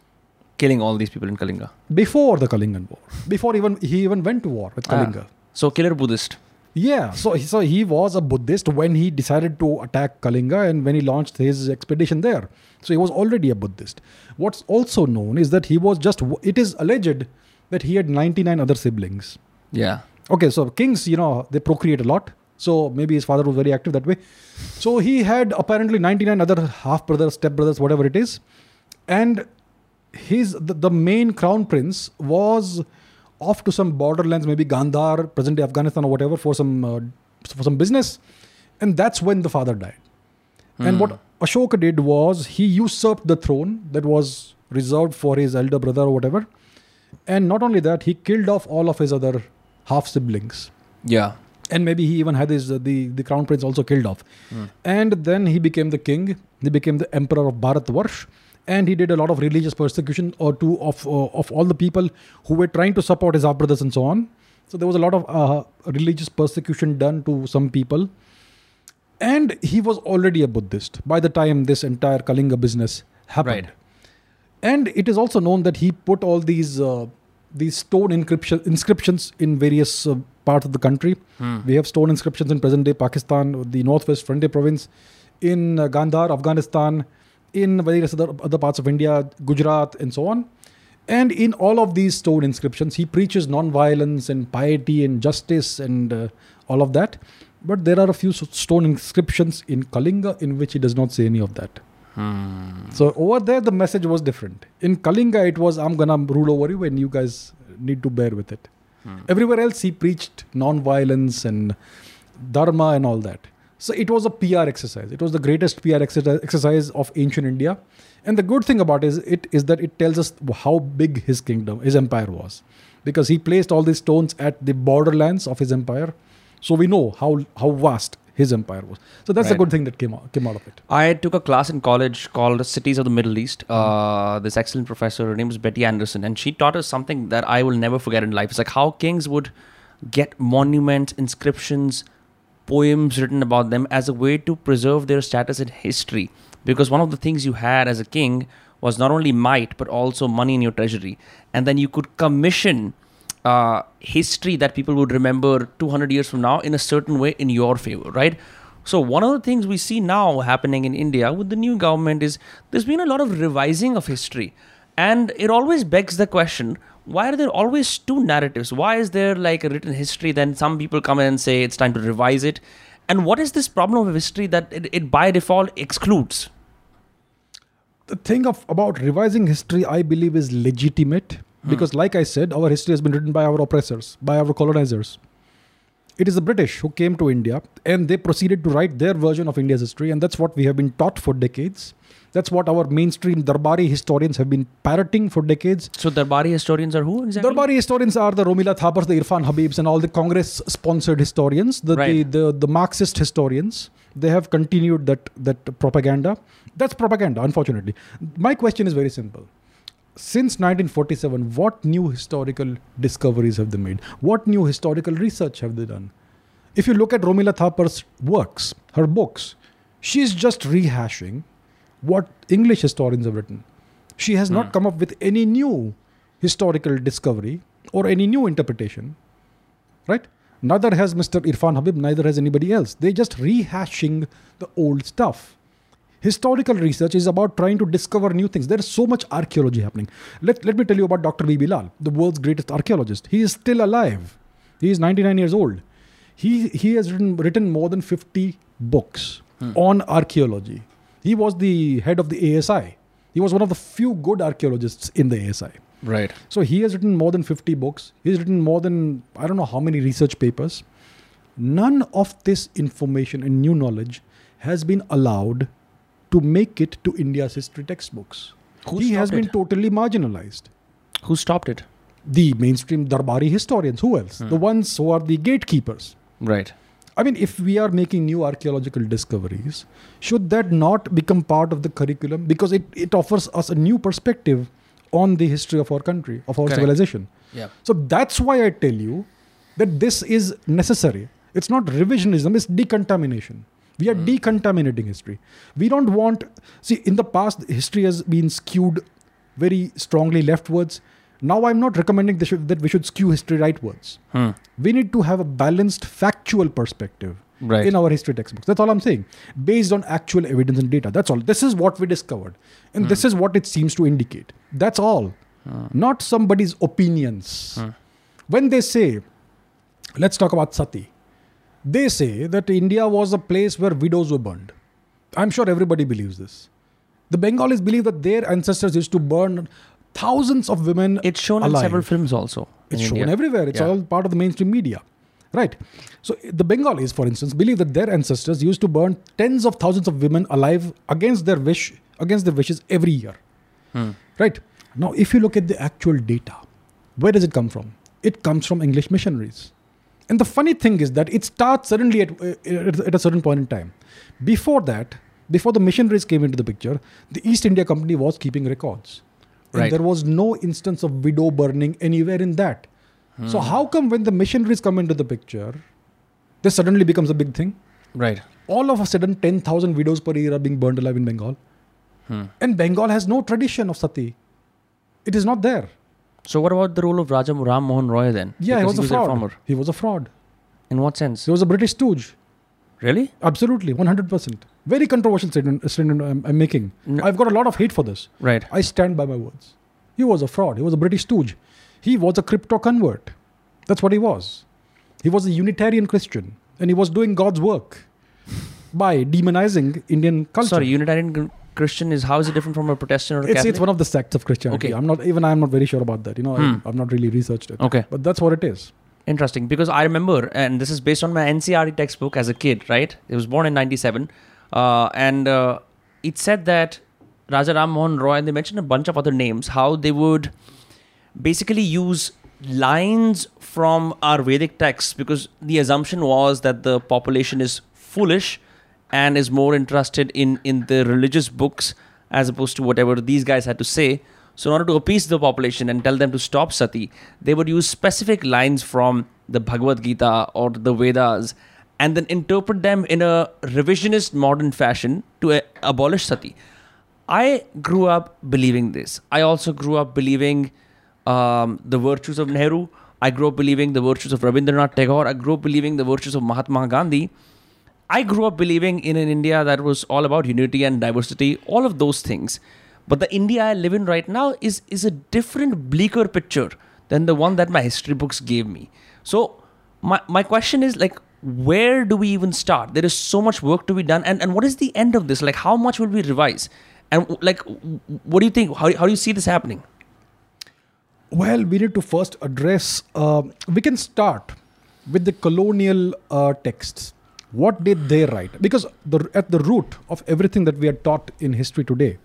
killing all these people in Kalinga. before the Kalingan War. Before even he even went to war with Ah. Kalinga. So killer Buddhist. Yeah, so so he was a Buddhist when he decided to attack Kalinga and when he launched his expedition there. So he was already a Buddhist. What's also known is that he was just. It is alleged that he had 99 other siblings. Yeah. Okay, so kings, you know, they procreate a lot. So maybe his father was very active that way. So he had apparently 99 other half brothers, step brothers, whatever it is. And his the, the main crown prince was off to some borderlands, maybe Gandhar, present day Afghanistan or whatever, for some uh, for some business. And that's when the father died. And what Ashoka did was he usurped the throne that was reserved for his elder brother or whatever. And not only that, he killed off all of his other half siblings. Yeah. And maybe he even had his uh, the the crown prince also killed off. And then he became the king. He became the emperor of Bharatvarsh. And he did a lot of religious persecution or two of uh, of all the people who were trying to support his half brothers and so on. So there was a lot of uh, religious persecution done to some people. And he was already a Buddhist by the time this entire Kalinga business happened. Right. And it is also known that he put all these uh, these stone inscription, inscriptions in various uh, parts of the country. We have stone inscriptions in present day Pakistan, the northwest frontier province, in uh, Gandhar, Afghanistan, in various other, other parts of India, Gujarat, and so on. And in all of these stone inscriptions, he preaches non-violence and piety and justice and uh, all of that. But there are a few stone inscriptions in Kalinga in which he does not say any of that. So over there, the message was different. In Kalinga, it was, I'm gonna rule over you and you guys need to bear with it. Everywhere else, he preached non-violence and dharma and all that. So it was a PR exercise. It was the greatest PR exercise exercise of ancient India. And the good thing about is it is that it tells us how big his kingdom, his empire was, because he placed all these stones at the borderlands of his empire. So we know how how vast his empire was. So that's a good thing that came out, came out of it. I took a class in college called Cities of the Middle East. Uh, this excellent professor, her name was Betty Anderson, and she taught us something that I will never forget in life. It's like how kings would get monuments, inscriptions, poems written about them as a way to preserve their status in history. Because one of the things you had as a king was not only might, but also money in your treasury. And then you could commission uh, history that people would remember 200 years from now in a certain way in your favor, right? So, one of the things we see now happening in India with the new government is there's been a lot of revising of history. And it always begs the question why are there always two narratives? Why is there like a written history? Then some people come in and say it's time to revise it. And what is this problem of history that it, it by default excludes? the thing of about revising history i believe is legitimate hmm. because like i said our history has been written by our oppressors by our colonizers it is the british who came to india and they proceeded to write their version of india's history and that's what we have been taught for decades that's what our mainstream darbari historians have been parroting for decades So, Darbari historians are who exactly? Darbari historians are the Romila Thapars, the Irfan Habibs, and all the Congress-sponsored historians, the, Right. the, the the Marxist historians. They have continued that that propaganda. That's propaganda, unfortunately. My question is very simple. Since 1947, what new historical discoveries have they made? What new historical research have they done? If you look at Romila Thapar's works, her books, she's just rehashing what English historians have written. She has not hmm. come up with any new historical discovery or any new interpretation, right? Neither has Mr. Irfan Habib, neither has anybody else. They're just rehashing the old stuff. Historical research is about trying to discover new things. There is so much archaeology happening. Let, let me tell you about Dr. B.B. Lal, the world's greatest archaeologist. He is still alive. He is 99 years old. He, he has written, written more than 50 books hmm. on archaeology. He was the head of the ASI. He was one of the few good archaeologists in the ASI. Right. So he has written more than 50 books. He's written more than, I don't know how many research papers. None of this information and new knowledge has been allowed to make it to India's history textbooks. Who he has stopped been it? totally marginalized. Who stopped it? The mainstream Darbari historians, who else? Hmm. The ones who are the gatekeepers. Right. I mean, if we are making new archaeological discoveries, should that not become part of the curriculum? Because it, it offers us a new perspective on the history of our country, of our Correct. civilization. Yeah. So that's why I tell you that this is necessary. It's not revisionism, it's decontamination. We are hmm. decontaminating history. We don't want, see, in the past, history has been skewed very strongly leftwards. Now I'm not recommending that we should skew history rightwards. Hmm. We need to have a balanced, factual perspective Right. in our history textbooks. That's all I'm saying. Based on actual evidence and data. That's all. This is what we discovered. And this hmm. is what it seems to indicate. That's all. Hmm. Not somebody's opinions. Hmm. When they say, let's talk about sati, they say that India was a place where widows were burned. I'm sure everybody believes this. The Bengalis believe that their ancestors used to burn thousands of women. It's shown alive. in several films also. It's in shown India. everywhere. It's Yeah. all part of the mainstream media. Right. So the Bengalis, for instance, believe that their ancestors used to burn tens of thousands of women alive against their wish, against their wishes every year. Hmm. Right. Now, if you look at the actual data, where does it come from? It comes from English missionaries. And the funny thing is that it starts suddenly at, at at a certain point in time. Before that, before the missionaries came into the picture, the East India Company was keeping records. And Right. there was no instance of widow burning anywhere in that. So Hmm. how come when the missionaries come into the picture, this suddenly becomes a big thing? Right. All of a sudden, 10,000 widows per year are being burned alive in Bengal. Hmm. And Bengal has no tradition of sati. It is not there. So what about the role of Raja Ram Mohan Roy then? Yeah, Because he was a fraud. farmer. He was a fraud. In what sense? He was a British stooge. Really? Absolutely, 100%. Very controversial statement, uh, statement I'm, I'm making. No. I've got a lot of hate for this. Right. I stand by my words. He was a fraud. He was a British stooge. He was a crypto convert. That's what he was. He was a Unitarian Christian, and he was doing God's work by demonizing Indian culture. Sorry, Unitarian Christian is how is it different from a Protestant or a it's Catholic? it's one of the sects of Christianity. Okay. I'm not even I'm not very sure about that. You know, Hmm. I, I've not really researched it. Okay. but that's what it is. Interesting because I remember, and this is based on my NCERT textbook as a kid, right? It was born in 97. Uh, and uh, it said that Raja Ram Mohan Roy, and they mentioned a bunch of other names, how they would basically use lines from our Vedic texts because the assumption was that the population is foolish and is more interested in, in the religious books as opposed to whatever these guys had to say. So, in order to appease the population and tell them to stop sati, they would use specific lines from the Bhagavad Gita or the Vedas and then interpret them in a revisionist modern fashion to uh, abolish sati. I grew up believing this. I also grew up believing um, the virtues of Nehru. I grew up believing the virtues of Rabindranath Tagore. I grew up believing the virtues of Mahatma Gandhi. I grew up believing in an India that was all about unity and diversity, all of those things. But the India I live in right now is is a different, bleaker picture than the one that my history books gave me. So my my question is like where do we even start? There is so much work to be done, and and what is the end of this? Like how much will we revise? And like, what do you think? How, how do you see this happening? Well, we need to first address. Uh, we can start with the colonial uh, texts. What did they write? Because the, at the root of everything that we are taught in history today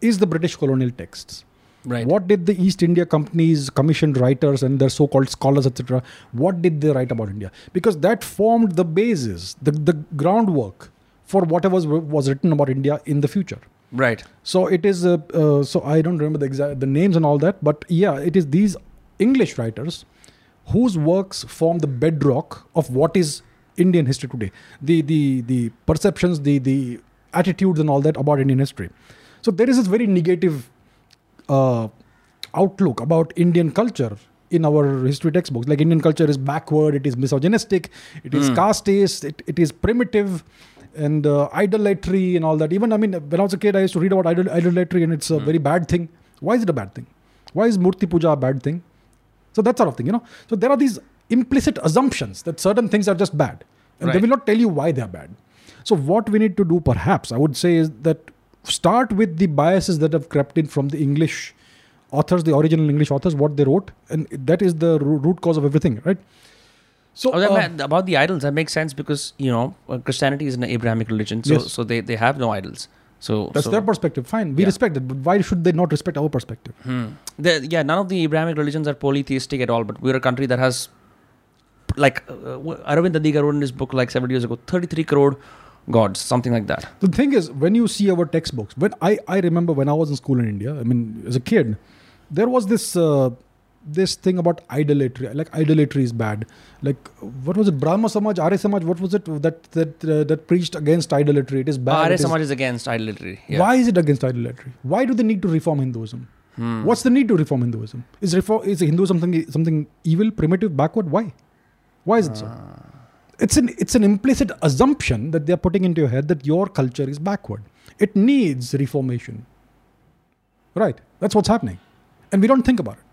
is the British colonial texts. Right. What did the East India Company's commissioned writers and their so-called scholars, etc., what did they write about India? Because that formed the basis, the, the groundwork for whatever was, was written about India in the future. Right. So it is. Uh, uh, so I don't remember the exact the names and all that, but yeah, it is these English writers whose works form the bedrock of what is Indian history today. The the the perceptions, the the attitudes, and all that about Indian history. So there is this very negative uh, outlook about Indian culture in our history textbooks. Like Indian culture is backward, it is misogynistic, it is casteist, it, it is primitive, and uh, idolatry and all that. Even I mean, when I was a kid, I used to read about idol- idolatry, and it's a very bad thing. Why is it a bad thing? Why is Murti Puja a bad thing? So that sort of thing, you know. So there are these implicit assumptions that certain things are just bad, and they will not tell you why they are bad. So what we need to do, perhaps, I would say, is that start with the biases that have crept in from the English authors, the original English authors, what they wrote, and that is the root cause of everything, right? So Oh, that uh, ma- about the idols, that makes sense because you know uh, Christianity is an Abrahamic religion, so Yes. so they, they have no idols. So that's so, their perspective. Fine, we Yeah. respect it, but why should they not respect our perspective? Hmm. The- yeah, none of the Abrahamic religions are polytheistic at all, but we're a country that has, like, uh, uh, Aravind Adiga wrote in his book like seven years ago, 33 crore gods, something like that. The thing is, when you see our textbooks, when I, I remember when I was in school in India, I mean, as a kid, there was this uh, this thing about idolatry. Like idolatry is bad. Like what was it? Brahma Samaj, Arya Samaj. What was it that that uh, that preached against idolatry? It is bad. Arya Samaj is against idolatry. Yeah. Why is it against idolatry? Why do they need to reform Hinduism? Hmm. What's the need to reform Hinduism? Is reform is Hinduism something something evil, primitive, backward? Why? Why is it so? It's an it's an implicit assumption that they're putting into your head that your culture is backward. It needs reformation. Right. That's what's happening. And we don't think about it.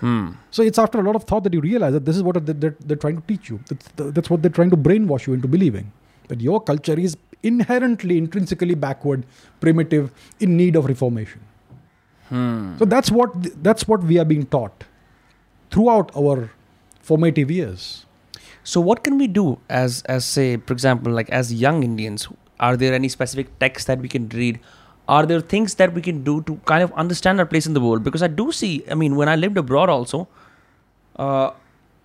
Hmm. So it's after a lot of thought that you realize that this is what they're, they're, they're trying to teach you. That's, that's what they're trying to brainwash you into believing. That your culture is inherently, intrinsically backward, primitive, in need of reformation. Hmm. So that's what that's what we are being taught throughout our formative years. So what can we do as as say, for example, like as young Indians? Are there any specific texts that we can read? Are there things that we can do to kind of understand our place in the world? Because I do see, I mean, when I lived abroad also, uh,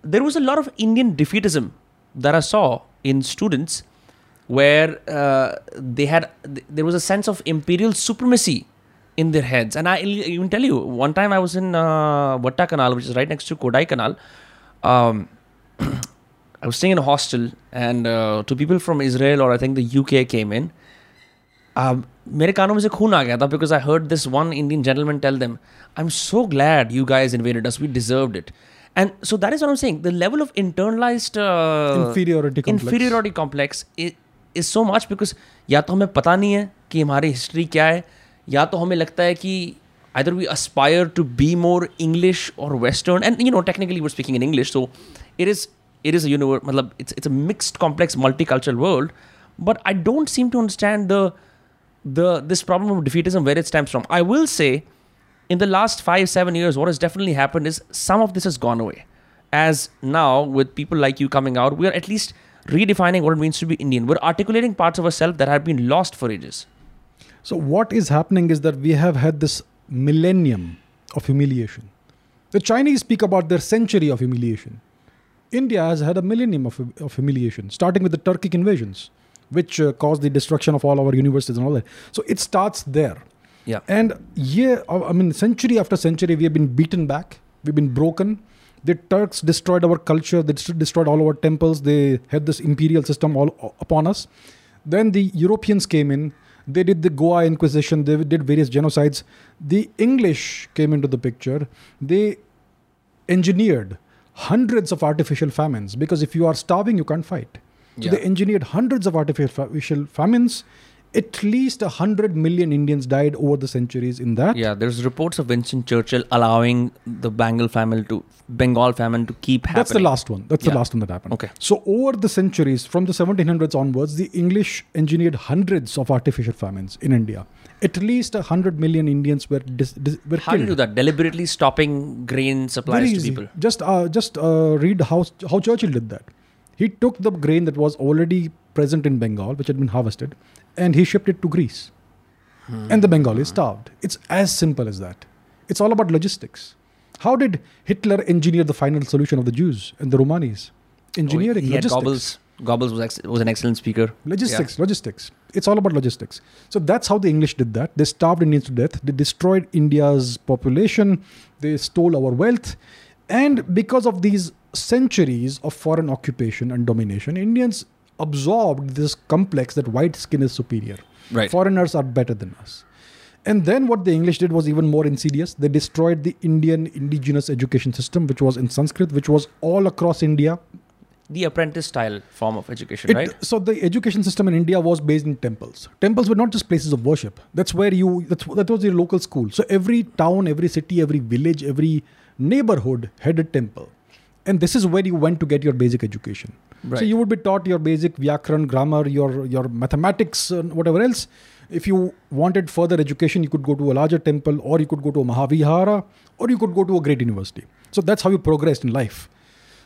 there was a lot of Indian defeatism that I saw in students, where uh, they had th- there was a sense of imperial supremacy in their heads. And I even tell you, one time I was in uh, Canal, which is right next to Kodaikanal. Um, I was staying in a hostel, and uh, two people from Israel or I think the UK came in. Um, मेरे कानों में से खून आ गया था because I heard this one Indian gentleman tell them, "I'm so glad you guys invaded us. We deserved it." And so that is what I'm saying. The level of internalized uh, Inferiority complex. inferiority complex is, is so much because या तो हमें पता नहीं है कि हमारी history क्या है या तो हमें लगता है कि either we aspire to be more English or Western and you know technically we're speaking in English so it is it is a universe, it's, it's a mixed, complex, multicultural world. But I don't seem to understand the the this problem of defeatism where it stems from. I will say, in the last five seven years, what has definitely happened is some of this has gone away. As now, with people like you coming out, we are at least redefining what it means to be Indian. We're articulating parts of ourselves that have been lost for ages. So what is happening is that we have had this millennium of humiliation. The Chinese speak about their century of humiliation. India has had a millennium of, of humiliation, starting with the Turkic invasions, which uh, caused the destruction of all our universities and all that. So it starts there. yeah And yeah, I mean, century after century, we have been beaten back. We've been broken. The Turks destroyed our culture. They destroyed all our temples. They had this imperial system all upon us. Then the Europeans came in. They did the Goa Inquisition. They did various genocides. The English came into the picture. They engineered hundreds of artificial famines because if you are starving, you can't fight. So Yeah. they engineered hundreds of artificial famines. At least a hundred million Indians died over the centuries in that. yeah there's reports of winston churchill allowing the bengal famine to bengal famine to keep happening That's the last one. That's the last one that happened. Okay. So over the centuries, from the 1700s onwards, the English engineered hundreds of artificial famines in India. At least a hundred million Indians were dis- dis- were how killed. you do that deliberately stopping grain supplies to people Just uh, just uh, read how how Churchill did that. He took the grain that was already present in Bengal, which had been harvested, and he shipped it to Greece. And the Bengalis starved. It's as simple as that. It's all about logistics. How did Hitler engineer the final solution of the Jews and the Romanis? Engineering, Oh, he had logistics. Goebbels. Was, ex- was an excellent speaker. Logistics, logistics. It's all about logistics. So that's how the English did that. They starved Indians to death. They destroyed India's population. They stole our wealth. And because of these centuries of foreign occupation and domination, Indians absorbed this complex that white skin is superior. Right. Foreigners are better than us. And then what the English did was even more insidious. They destroyed the Indian indigenous education system, which was in Sanskrit, which was all across India. The apprentice style form of education, It- right? So the education system in India was based in temples. Temples were not just places of worship. That's where you. That's that was your local school. So every town, every city, every village, every neighborhood had a temple, and this is where you went to get your basic education. So you would be taught your basic vyakran, grammar, your your mathematics, and whatever else. If you wanted further education, you could go to a larger temple, or you could go to a Mahavihara, or you could go to a great university. So that's how you progressed in life.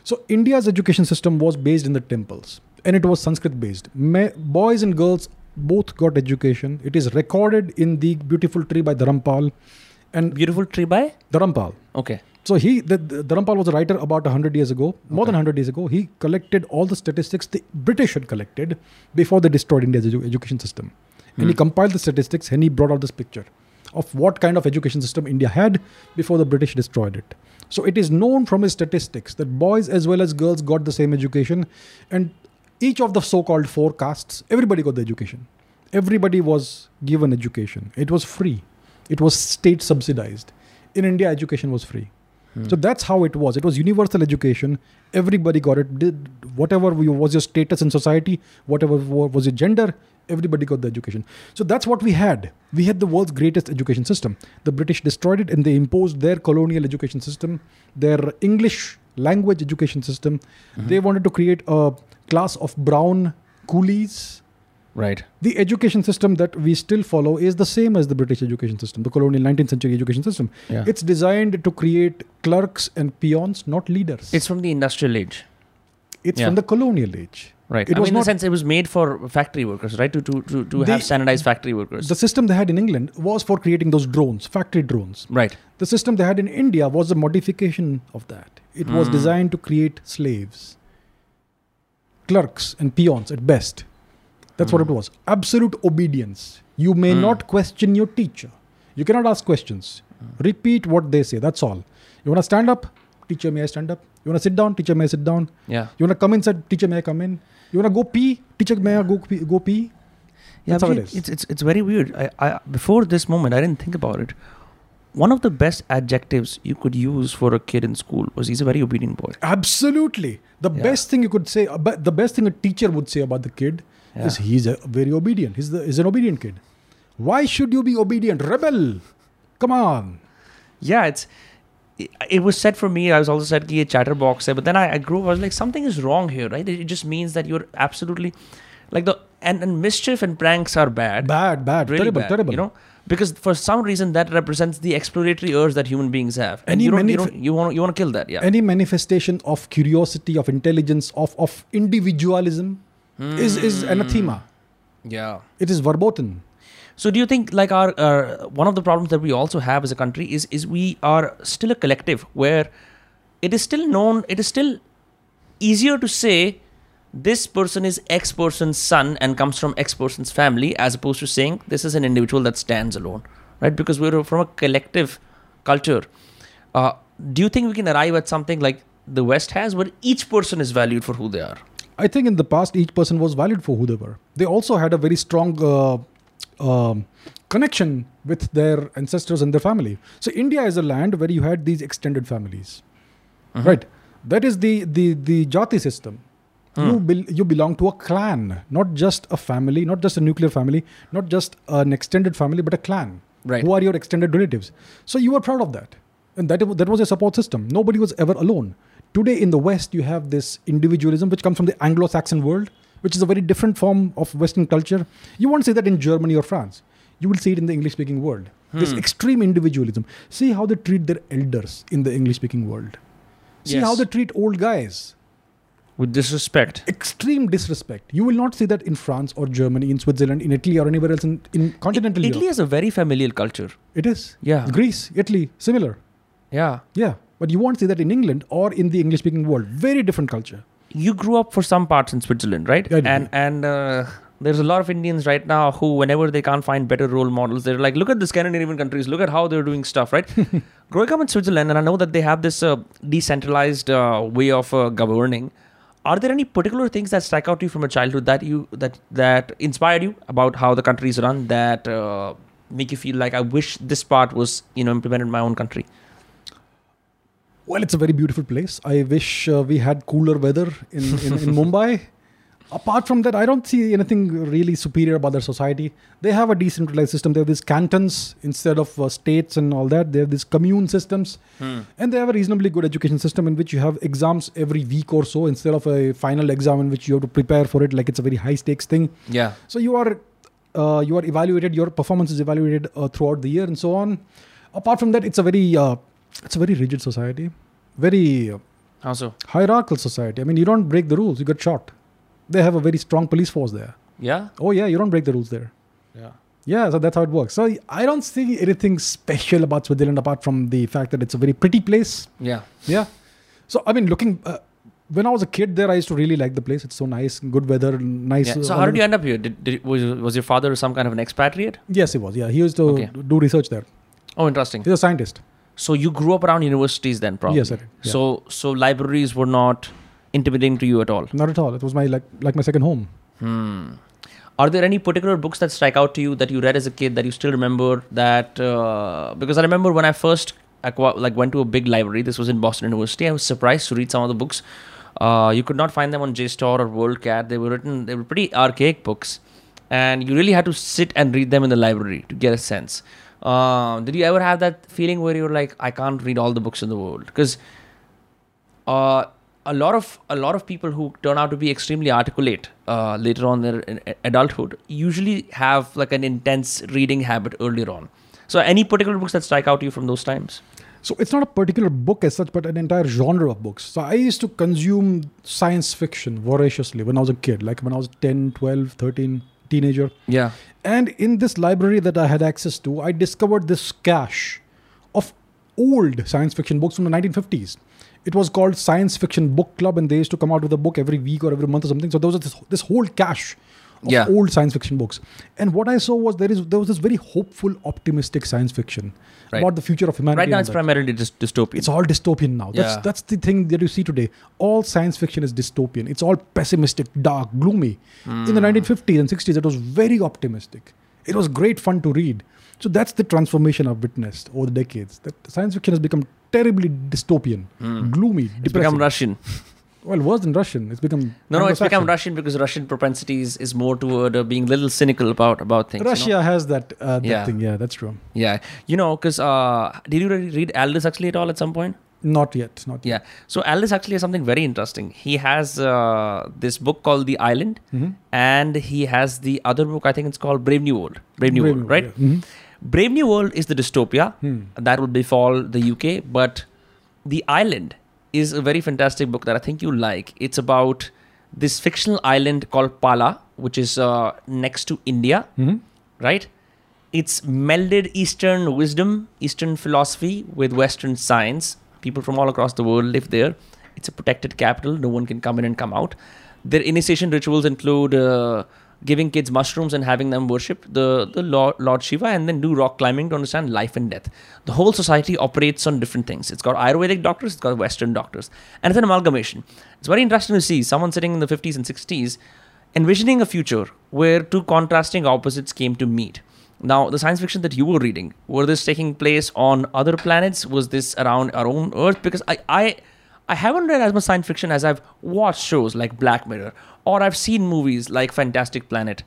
So India's education system was based in the temples, and it was Sanskrit based. Ma- boys and girls both got education. It is recorded in the beautiful tree by Dharampal, and Beautiful tree by? Dharampal. Okay. So he, the, the Dharampal was a writer about hundred years ago, more than hundred years ago. He collected all the statistics the British had collected before they destroyed India's edu- education system, and he hmm. compiled the statistics and he brought out this picture of what kind of education system India had before the British destroyed it. So it is known from his statistics that boys as well as girls got the same education, and each of the so-called four castes, everybody got the education. Everybody was given education. It was free. It was state subsidized. In India, education was free. Hmm. So that's how it was. It was universal education. Everybody got it. Did whatever was your status in society, whatever was your gender, everybody got the education. So that's what we had. We had the world's greatest education system. The British destroyed it and they imposed their colonial education system, their English language education system. Mm-hmm. They wanted to create a class of brown coolies. Right. The education system that we still follow is the same as the British education system, the colonial 19th century education system. Yeah. It's designed to create clerks and peons, not leaders. It's from the industrial age. It's yeah. from the colonial age. Right. It I was mean, in the not- sense, it was made for factory workers, right? To to to, to The- have standardized factory workers. The system they had in England was for creating those drones, factory drones. right. The system they had in India was a modification of that. It was Hmm. designed to create slaves, clerks, and peons at best. That's what it was. Absolute obedience. You may Hmm. not question your teacher. You cannot ask questions. Repeat what they say. That's all. You want to stand up? Teacher, may I stand up? You want to sit down? Teacher, may I sit down? Yeah. You want to come inside? Teacher, may I come in? You want to go pee? Teacher, may I go pee? Go pee? Yeah, That's how it It's, it's it's very weird. I, I before this moment, I didn't think about it. One of the best adjectives you could use for a kid in school was he's a very obedient boy. Absolutely. The Yeah. best thing you could say, uh, about, the best thing a teacher would say about the kid is he's a very obedient. He's, the, he's an obedient kid. Why should you be obedient? Rebel. Come on. Yeah, it's it was said for me i was also said ki chatterbox hai but then I, I grew up i was like something is wrong here right? It, just means that you're absolutely like the and, and mischief and pranks are bad. Bad bad really terrible bad, terrible. you know? Because for some reason that represents the exploratory urge that human beings have. And any you, don't, you, don't, you want you want to kill that yeah. Any manifestation of curiosity of intelligence of of individualism mm. is is anathema. Yeah. It is verboten. So do you think like our uh, one of the problems that we also have as a country is is we are still a collective where it is still known it is still easier to say this person is X person's son and comes from X person's family as opposed to saying this is an individual that stands alone, right? Because we're from a collective culture. Uh, do you think we can arrive at something like the West has, where each person is valued for who they are? I think in the past, each person was valued for who they were. They also had a very strong uh, um, connection with their ancestors and their family. So India is a land where you had these extended families, right? That is the the the jati system. You bel you belong to a clan, not just a family, not just a nuclear family, not just an extended family, but a clan. Right. Who are your extended relatives? So you were proud of that, and that that was a support system. Nobody was ever alone. Today in the West, you have this individualism which comes from the Anglo-Saxon world, which is a very different form of Western culture. You won't see that in Germany or France. You will see it in the English-speaking world. This hmm. extreme individualism. See how they treat their elders in the English-speaking world. See how they treat old guys. With disrespect. Extreme disrespect. You will not see that in France or Germany, in Switzerland, in Italy, or anywhere else in, in continental Italy Europe. has a very familial culture. It is. Yeah. Greece, Italy, similar. Yeah. Yeah. But you won't see that in England or in the English speaking world. Very different culture. You grew up for some parts in Switzerland, right? Yeah, I did. and and uh, there's a lot of Indians right now who, whenever they can't find better role models, they're like, look at the Scandinavian countries, look at how they're doing stuff, right? Growing up in Switzerland, and I know that they have this uh, decentralized uh, way of uh, governing. Are there any particular things that strike out to you from your childhood that you that that inspired you about how the country is run that uh, make you feel like I wish this part was you know implemented in my own country? Well, it's a very beautiful place. I wish uh, we had cooler weather in, in, in Mumbai. Apart from that, I don't see anything really superior about their society. They have a decentralized system. They have these cantons instead of uh, states and all that. They have these commune systems. And they have a reasonably good education system in which you have exams every week or so instead of a final exam in which you have to prepare for it like it's a very high stakes thing. Yeah. So you are uh, you are evaluated. Your performance is evaluated uh, throughout the year and so on. Apart from that, it's a very uh, it's a very rigid society, very uh, How so? hierarchical society. I mean, you don't break the rules, you get shot. They have a very strong police force there. Yeah. Oh yeah, you don't break the rules there. Yeah. Yeah, so that's how it works. So I don't see anything special about Switzerland apart from the fact that it's a very pretty place. Yeah. Yeah. So I mean, looking uh, when I was a kid there, I used to really like the place. It's so nice, good weather, nice. yeah. uh, So how did you end up here? Did, did was was your father some kind of an expatriate? Yes, he was. Yeah, he used to Okay. do research there. Oh, interesting. He's a scientist. So you grew up around universities then, probably. Yes, I did. Yeah. So so libraries were not intimidating to you at all. Not at all. It was my like like my second home. Hmm. Are there any particular books that strike out to you that you read as a kid that you still remember? That uh, because I remember when I first acqua- like went to a big library. This was in Boston University. I was surprised to read some of the books. Uh, you could not find them on JSTOR or WorldCat. They were written. They were pretty archaic books, and you really had to sit and read them in the library to get a sense. Uh, did you ever have that feeling where you're like, I can't read all the books in the world? Because uh, a lot of a lot of people who turn out to be extremely articulate uh, later on in their adulthood usually have like an intense reading habit earlier on. So, any particular books that strike out to you from those times? So it's not a particular book as such, but an entire genre of books. So I used to consume science fiction voraciously when I was a kid, like when I was 10, 12, 13, teenager. Yeah. And in this library that I had access to, I discovered this cache of old science fiction books from the 1950s. It was called Science Fiction Book Club, and they used to come out with a book every week or every month or something. So there was this, this whole cache of Yeah. old science fiction books. And what I saw was there is there was this very hopeful, optimistic science fiction Right. about the future of humanity. Right now, it's that. primarily dys- dystopian. It's all dystopian now. That's Yeah. that's that's the thing that you see today. All science fiction is dystopian. It's all pessimistic, dark, gloomy. In Hmm. the 1950s and 60s, it was very optimistic. It was great fun to read. So that's the transformation I've witnessed over the decades. That science fiction has become terribly dystopian, gloomy, Hmm. It's become. Russian. well, worse than Russian. It's become No, no, it's become Russian because Russian propensities is more toward uh, being a little cynical about about things. you know? Russia has that, uh, that Yeah. thing. Yeah, that's true. Yeah, you know, because uh, did you re- read Aldous Huxley at all at some point? Not yet. Not yet. Yeah. So Aldous Huxley has something very interesting. He has uh, this book called The Island, Mhm. and he has the other book. I think it's called Brave New World. Brave New Brave World, New right? World, yeah. Mhm. Brave New World is the dystopia Hmm. that will befall the UK, but The Island is a very fantastic book that I think you like. It's about this fictional island called Pala, which is uh, next to India, Mhm. right? It's melded Eastern wisdom, Eastern philosophy with Western science. People from all across the world live there. It's a protected capital. No one can come in and come out. Their initiation rituals include uh, giving kids mushrooms and having them worship the, the Lord, Lord Shiva and then do rock climbing to understand life and death. The whole society operates on different things. It's got Ayurvedic doctors, it's got Western doctors, and it's an amalgamation. It's very interesting to see someone sitting in the 50s and 60s envisioning a future where two contrasting opposites came to meet. Now, the science fiction that you were reading, were this taking place on other planets? Was this around our own Earth? Because I, I, I haven't read as much science fiction as I've watched shows like Black Mirror, or I've seen movies like Fantastic Planet.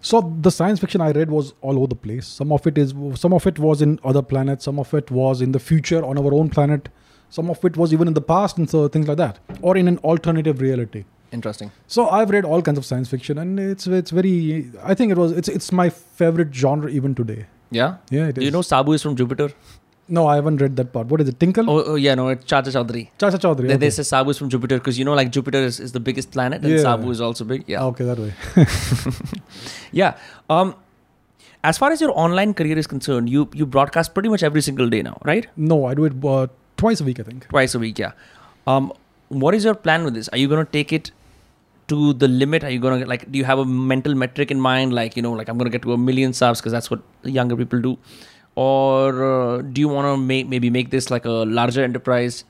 So the science fiction I read was all over the place. Some of it is some of it was in other planets, some of it was in the future on our own planet, some of it was even in the past and so things like that, or in an alternative reality. Interesting. So I've read all kinds of science fiction, and it's it's very. I think it was it's it's my favorite genre even today. Yeah. Yeah, it is. Do you know Sabu is from Jupiter? No, I haven't read that part. What is it? Tinkle? Oh, oh yeah, no, it's Chacha Chaudhary. Chacha Chaudhary. They, Okay. they say Sabu is from Jupiter because you know, like Jupiter is, is the biggest planet and Yeah. Sabu is also big. Yeah. okay, that way. Yeah. Um, as far as your online career is concerned, you you broadcast pretty much every single day now, right? No, I do it uh, twice a week. I think. Twice a week, yeah. Um, what is your plan with this? Are you going to take it to the limit? Are you going to like? Do you have a mental metric in mind? Like you know, like I'm going to get to a million subs because that's what younger people do, or uh, do you want to make maybe make this like a larger enterprise?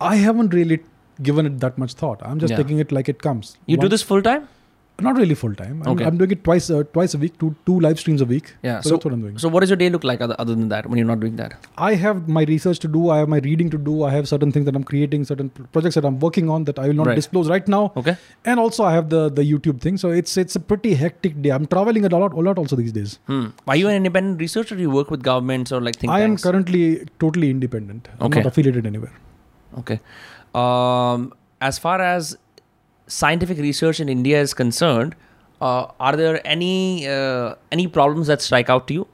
I haven't really given it that much thought. I'm just Yeah. taking it like it comes. You do this full time? Not really full time. I'm, Okay. I'm doing it twice uh, twice a week, two two live streams a week. Yeah. So, So, that's what I'm doing. so what does your day look like other, other than that when you're not doing that? I have my research to do. I have my reading to do. I have certain things that I'm creating, certain projects that I'm working on that I will not Right. disclose right now. Okay. And also I have the the YouTube thing. So it's it's a pretty hectic day. I'm traveling a lot a lot also these days. Hmm. Are you an independent researcher? Or do you work with governments or like think I am currently totally independent. I'm Okay. not affiliated anywhere. Okay. Um, as far as scientific research in India is concerned, uh, are there any uh, any problems that strike out to you?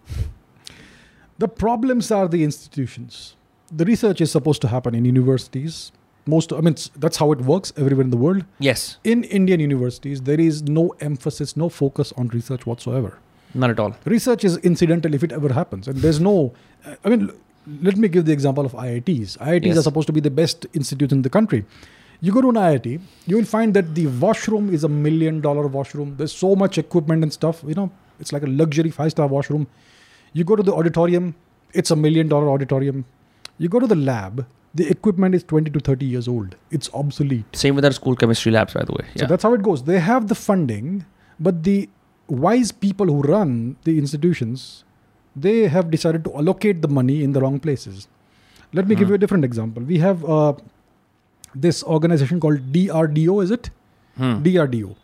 The problems are the institutions. The research is supposed to happen in universities. Most, I mean, that's how it works everywhere in the world. Yes. In Indian universities, there is no emphasis, no focus on research whatsoever. None at all. Research is incidental if it ever happens, and there's no. I mean, let me give the example of IITs. IITs Yes. are supposed to be the best institute in the country. You go to an IIT, you will find that the washroom is a million dollar washroom. There's so much equipment and stuff. You know, it's like a luxury five star washroom. You go to the auditorium, it's a million dollar auditorium. You go to the lab, the equipment is 20 to 30 years old. It's obsolete. Same with our school chemistry labs, by the way. Yeah. So that's how it goes. They have the funding, but the wise people who run the institutions, they have decided to allocate the money in the wrong places. Let me give Hmm. you a different example. We have uh, this organization called DRDO, is it? Hmm. DRDO.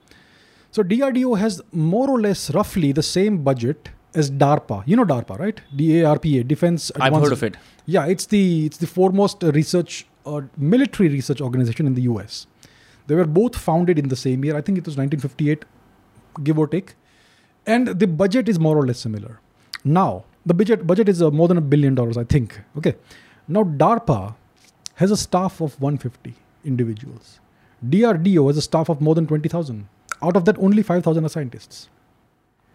So DRDO has more or less roughly the same budget as DARPA. You know DARPA, right? DARPA, Defense I've heard of it. yeah, it's the it's the foremost research uh, military research organization in the U.S. They were both founded in the same year. I think it was 1958, give or take, and the budget is more or less similar. Now the budget budget is uh, more than a billion dollars, I think. Okay, now DARPA has a staff of 150 individuals. DRDO has a staff of more than 20,000. Out of that, only 5,000 are scientists.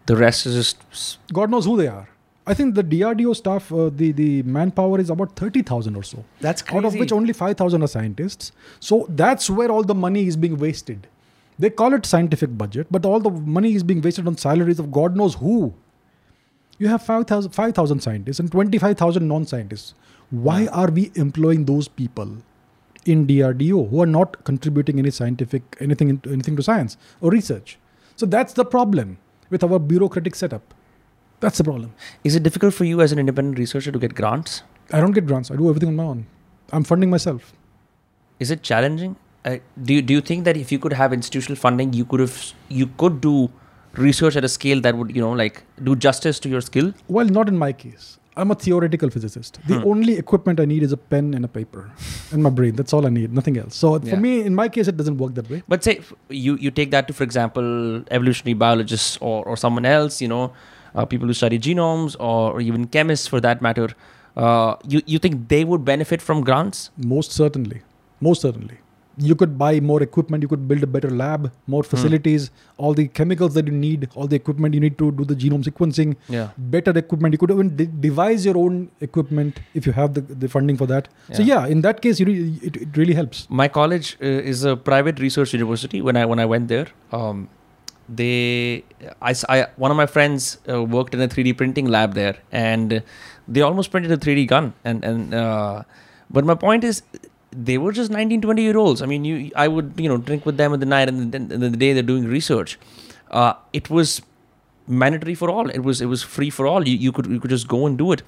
The rest is just God knows who they are. I think the DRDO staff, uh, the the manpower is about 30,000 or so that's crazy. out of which only 5000 are scientists so that's where all the money is being wasted they call it scientific budget but all the money is being wasted on salaries of god knows who you have 5000 5000 scientists and 25000 non-scientists why are we employing those people in drdo who are not contributing any scientific anything into anything to science or research so that's the problem with our bureaucratic setup that's the problem Is it difficult for you as an independent researcher to get grants? i don't get grants i do everything on my own i'm funding myself Is it challenging? Uh, do you, do you think that if you could have institutional funding, you could have you could do research at a scale that would you know like do justice to your skill? Well, not in my case. I'm a theoretical physicist. The Hmm. only equipment I need is a pen and a paper and my brain. That's all I need, nothing else. So Yeah. for me, in my case, it doesn't work that way. But say you you take that to, for example, evolutionary biologists or, or someone else, you know, uh, people who study genomes or, or even chemists for that matter. Uh, you you think they would benefit from grants? Most certainly. Most certainly. You could buy more equipment, you could build a better lab, more Hmm. facilities, all the chemicals that you need, all the equipment you need to do the genome sequencing, Yeah. better equipment. You could even de- devise your own equipment if you have the, the funding for that. So, Yeah. yeah, in that case, you re- it, it really helps. My college uh, is a private research university. When I when I went there, um, they I, I- one of my friends uh, worked in a 3D printing lab there, and they almost printed a 3D gun. And and uh, but my point is, they were just 19, 20 year olds. I mean, you I would you know drink with them in the night and then in the day they're doing research. Uh, it was mandatory for all. It was it was free for all. You, you could you could just go and do it.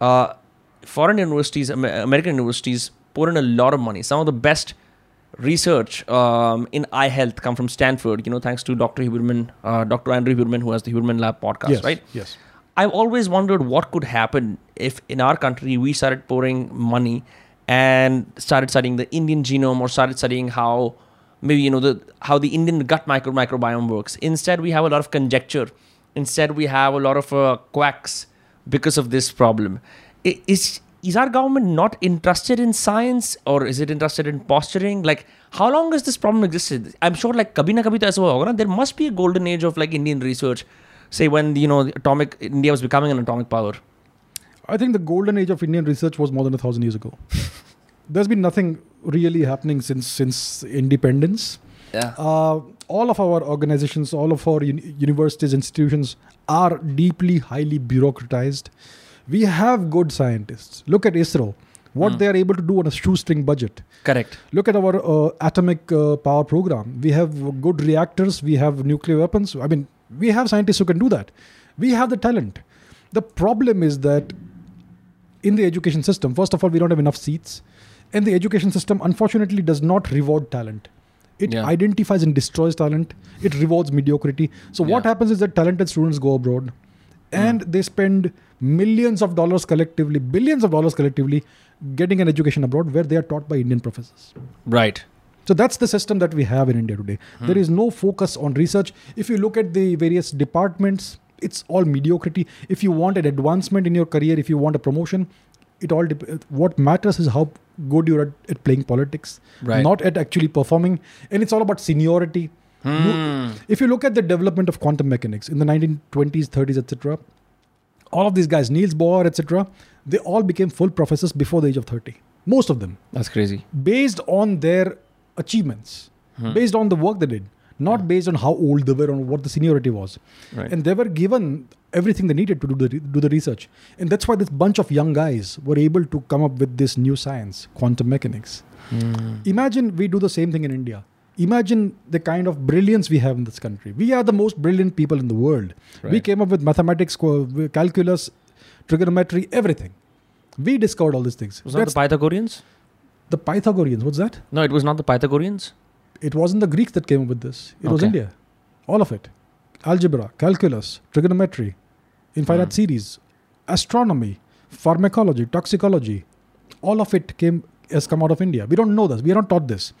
Uh, foreign universities, Amer- American universities, pour in a lot of money. Some of the best research um, in eye health come from Stanford. You know, thanks to Dr. Huberman, uh, Dr. Andrew Huberman, who has the Huberman Lab podcast, yes. right? Yes. I've always wondered what could happen if in our country we started pouring money and started studying the Indian genome or started studying how maybe you know the how the Indian gut micro microbiome works. Instead, we have a lot of conjecture. Instead, we have a lot of uh, quacks because of this problem. Is is our government not interested in science or is it interested in posturing? Like, how long has this problem existed? I'm sure like kabhi na kabhi to. There must be a golden age of like Indian research. Say when you know atomic India was becoming an atomic power. I think the golden age of Indian research was more than a thousand years ago. There's been nothing really happening since since independence. Yeah. Uh, all of our organizations, all of our uni- universities, institutions are deeply, highly bureaucratized. We have good scientists. Look at ISRO. what Hmm. they are able to do on a shoestring budget. Correct. Look at our uh, atomic uh, power program. We have good reactors. We have nuclear weapons. I mean, we have scientists who can do that. We have the talent. The problem is that in the education system, first of all, we don't have enough seats. And the education system, unfortunately, does not reward talent. It Yeah. identifies and destroys talent. It rewards mediocrity. So, what Yeah. happens is that talented students go abroad and they spend millions of dollars collectively, billions of dollars collectively, getting an education abroad where they are taught by Indian professors. Right. So that's the system that we have in India today. Hmm. There is no focus on research. If you look at the various departments, it's all mediocrity. If you want an advancement in your career, if you want a promotion, it all dep- what matters is how good you're at, at playing politics, Right. not at actually performing. And it's all about seniority. Hmm. If you look at the development of quantum mechanics in the 1920s, 30s, etc., all of these guys, Niels Bohr, etc., they all became full professors before the age of 30. Most of them That's crazy. based on their achievements, Hmm. based on the work they did, not based on how old they were or what the seniority was. Right. And they were given everything they needed to do the re- do the research, and that's why this bunch of young guys were able to come up with this new science, quantum mechanics. Hmm. Imagine we do the same thing in India. Imagine the kind of brilliance we have in this country. We are the most brilliant people in the world. We came up with mathematics, calculus, trigonometry, everything. We discovered all these things. Was that the Pythagoreans? the Pythagoreans. What's that? No, it was not the Pythagoreans. It wasn't the Greeks that came up with this. It was India. All of it. Algebra, calculus, trigonometry, infinite Hmm. series, astronomy, pharmacology, toxicology. All of it came has come out of India. We don't know this. We are not taught this.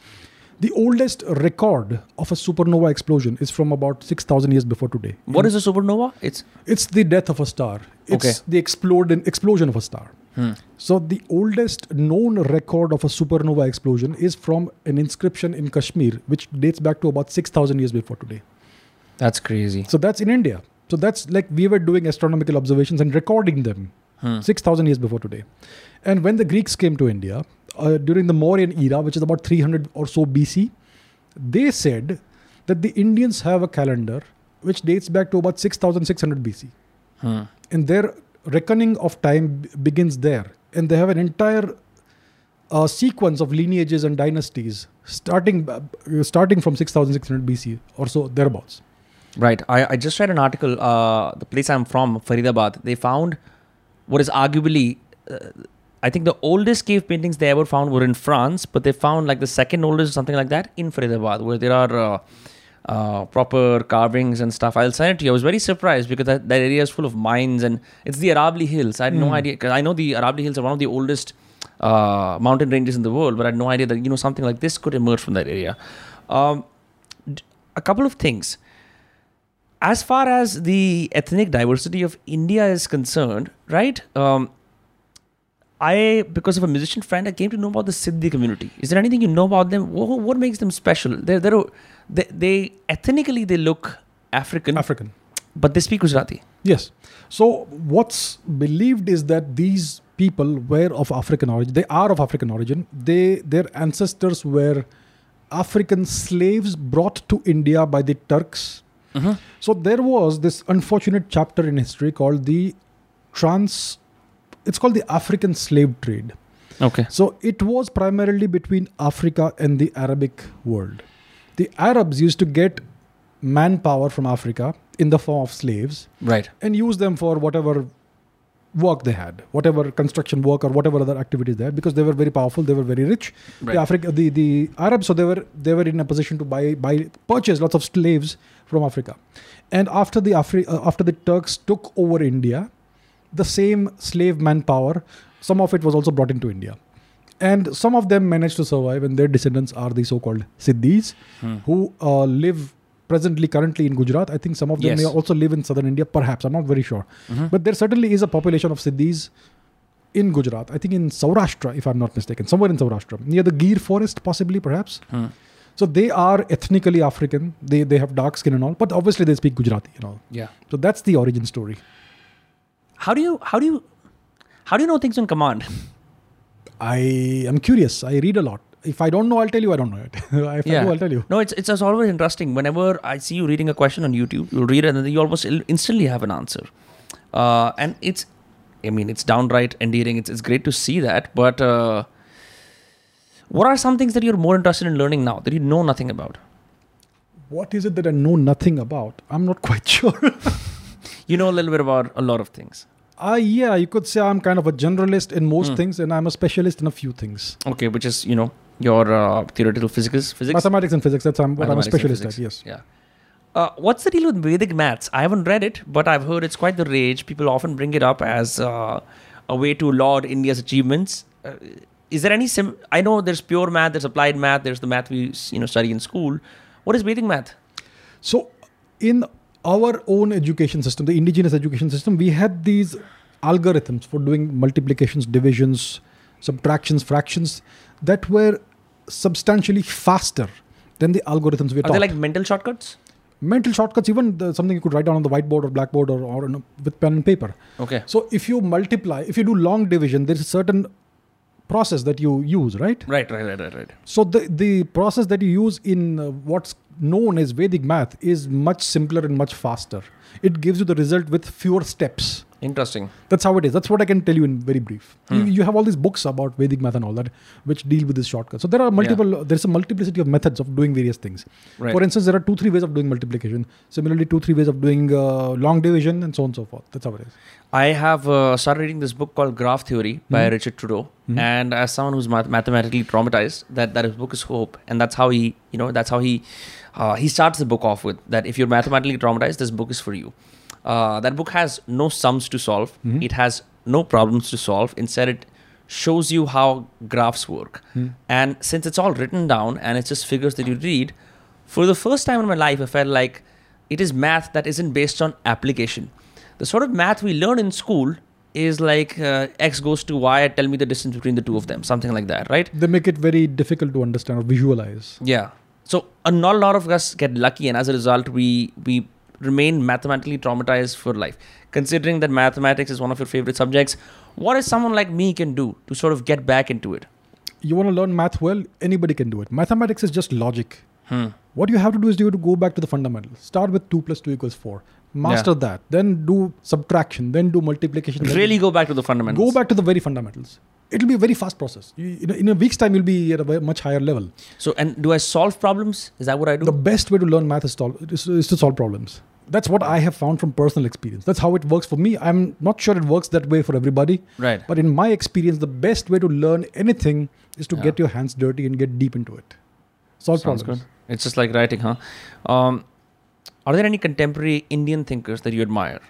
The oldest record of a supernova explosion is from about 6,000 years before today. What is a supernova? It's It's the death of a star. It's Okay. the explode explosion of a star. Hmm. So the oldest known record of a supernova explosion is from an inscription in Kashmir, which dates back to about 6,000 years before today. that's crazy. So that's in India. So that's like we were doing astronomical observations and recording them Hmm. 6,000 years before today. And when the Greeks came to India uh, during the Mauryan era, which is about 300 or so BC, they said that the Indians have a calendar which dates back to about 6,600 BC. Hmm. And their reckoning of time begins there. And they have an entire uh, sequence of lineages and dynasties starting, uh, starting from 6,600 BC or so, thereabouts. Right. I, I just read an article. Uh, the place I'm from, Faridabad, they found what is arguably, uh, I think the oldest cave paintings they ever found were in France, but they found like the second oldest, something like that, in Faridabad, where there are uh, proper carvings and stuff. I'll send it to you. I was very surprised because that, that area is full of mines and it's the Aravalli Hills. I had no Hmm. idea because I know the Aravalli Hills are one of the oldest uh, mountain ranges in the world, but I had no idea that you know something like this could emerge from that area. Um, a couple of things as far as the ethnic diversity of India is concerned, right? Um, I, because of a musician friend, I came to know about the Siddhi community. Is there anything you know about them? What, what makes them special? They're, they're, they, they ethnically they look African, African. but they speak Gujarati. Yes. So what's believed is that these people were of African origin. They are of African origin. They their ancestors were African slaves brought to India by the Turks. Mm-hmm. So there was this unfortunate chapter in history called the trans. It's called the African slave trade. Okay. So it was primarily between Africa and the Arabic world. The Arabs used to get manpower from Africa in the form of slaves Right. and use them for whatever work they had, whatever construction work or whatever other activities they had, because they were very powerful, they were very rich. Right. The Africa, the, the Arabs, so they were they were in a position to buy buy purchase lots of slaves from Africa, and after the Afri- uh, after the Turks took over India, the same slave manpower, some of it was also brought into India. And some of them managed to survive, and their descendants are the so-called Siddhis, Hmm. who uh, live presently, currently in Gujarat. I think some of them Yes. may also live in southern India, perhaps. I'm not very sure. Mhm. But there certainly is a population of Siddhis in Gujarat. I think in Saurashtra, if I'm not mistaken, somewhere in Saurashtra, near the Gir forest, possibly, perhaps. Hmm. So they are ethnically African. They they have dark skin and all, but obviously they speak Gujarati and all. Yeah. So that's the origin story. How do you how do you how do you know things on command? I am curious. I read a lot. If I don't know, I'll tell you I don't know it. if I do, I'll tell you. No, it's it's always interesting. Whenever I see you reading a question on YouTube, you'll read it and then you almost instantly have an answer. Uh, and it's I mean, it's downright endearing. It's, it's great to see that. But uh, what are some things that you're more interested in learning now that you know nothing about? What is it that I know nothing about? I'm not quite sure. You know a little bit about a lot of things. Uh, yeah, you could say I'm kind of a generalist in most Hmm. things, and I'm a specialist in a few things. Okay, which is, you know, your uh, theoretical physics. physics? Mathematics and physics, that's I'm, what I'm a specialist at, yes. Yeah. Uh, what's the deal with Vedic maths? I haven't read it, but I've heard it's quite the rage. People often bring it up as uh, a way to laud India's achievements. Uh, is there any sim? I know there's pure math, there's applied math, there's the math we you know study in school. What is Vedic math? So, in our own education system, the indigenous education system, we had these algorithms for doing multiplications, divisions, subtractions, fractions that were substantially faster than the algorithms we Are taught. they like mental shortcuts? Mental shortcuts, even the, something you could write down on the whiteboard or blackboard or, or a, with pen and paper. Okay. So, if you multiply, if you do long division, there's a certain process that you use, right? Right, right, right, right, right. So the the process that you use in uh, what's known as Vedic math is much simpler and much faster. It gives you the result with fewer steps. Interesting. That's how it is. That's what I can tell you in very brief. You, Hmm. you have all these books about Vedic math and all that, which deal with this shortcut. So there are multiple. There's a multiplicity of methods of doing various things. Right. For instance, there are two, three ways of doing multiplication. Similarly, two, three ways of doing uh, long division, and so on and so forth. That's how it is. I have uh, started reading this book called Graph Theory by Mhm. Richard Trudeau, Mhm. and as someone who's math- mathematically traumatized, that that his book is hope, and that's how he, you know, that's how he uh, he starts the book off with that. If you're mathematically traumatized, this book is for you. Uh, that book has no sums to solve. Mhm. It has no problems to solve. Instead, it shows you how graphs work. Hmm. And since it's all written down and it's just figures that you read, for the first time in my life, I felt like it is math that isn't based on application. The sort of math we learn in school is like uh, x goes to y, tell me the distance between the two of them, something like that, right? They make it very difficult to understand or visualize. Yeah. So a not a lot of us get lucky, and as a result, we we remain mathematically traumatized for life. Considering that mathematics is one of your favorite subjects, what is someone like me can do to sort of get back into it? You want to learn math well? Anybody can do it. Mathematics is just logic. Hmm. What you have to do is you have to go back to the fundamentals. Start with 2 plus 2 equals 4. Master that. Then do subtraction. Then do multiplication. Really go back to the fundamentals. go back to the very fundamentals. It'll be a very fast process. You, in, a, in a week's time, you'll be at a much higher level. So, and do I solve problems? Is that what I do? The best way to learn math is, sol- is, is to solve problems. That's what I have found from personal experience. That's how it works for me. I'm not sure it works that way for everybody. right. But in my experience, the best way to learn anything is to Yeah. get your hands dirty and get deep into it. Solve Sounds problems. good. It's just like writing, huh? Um, are there any contemporary Indian thinkers that you admire?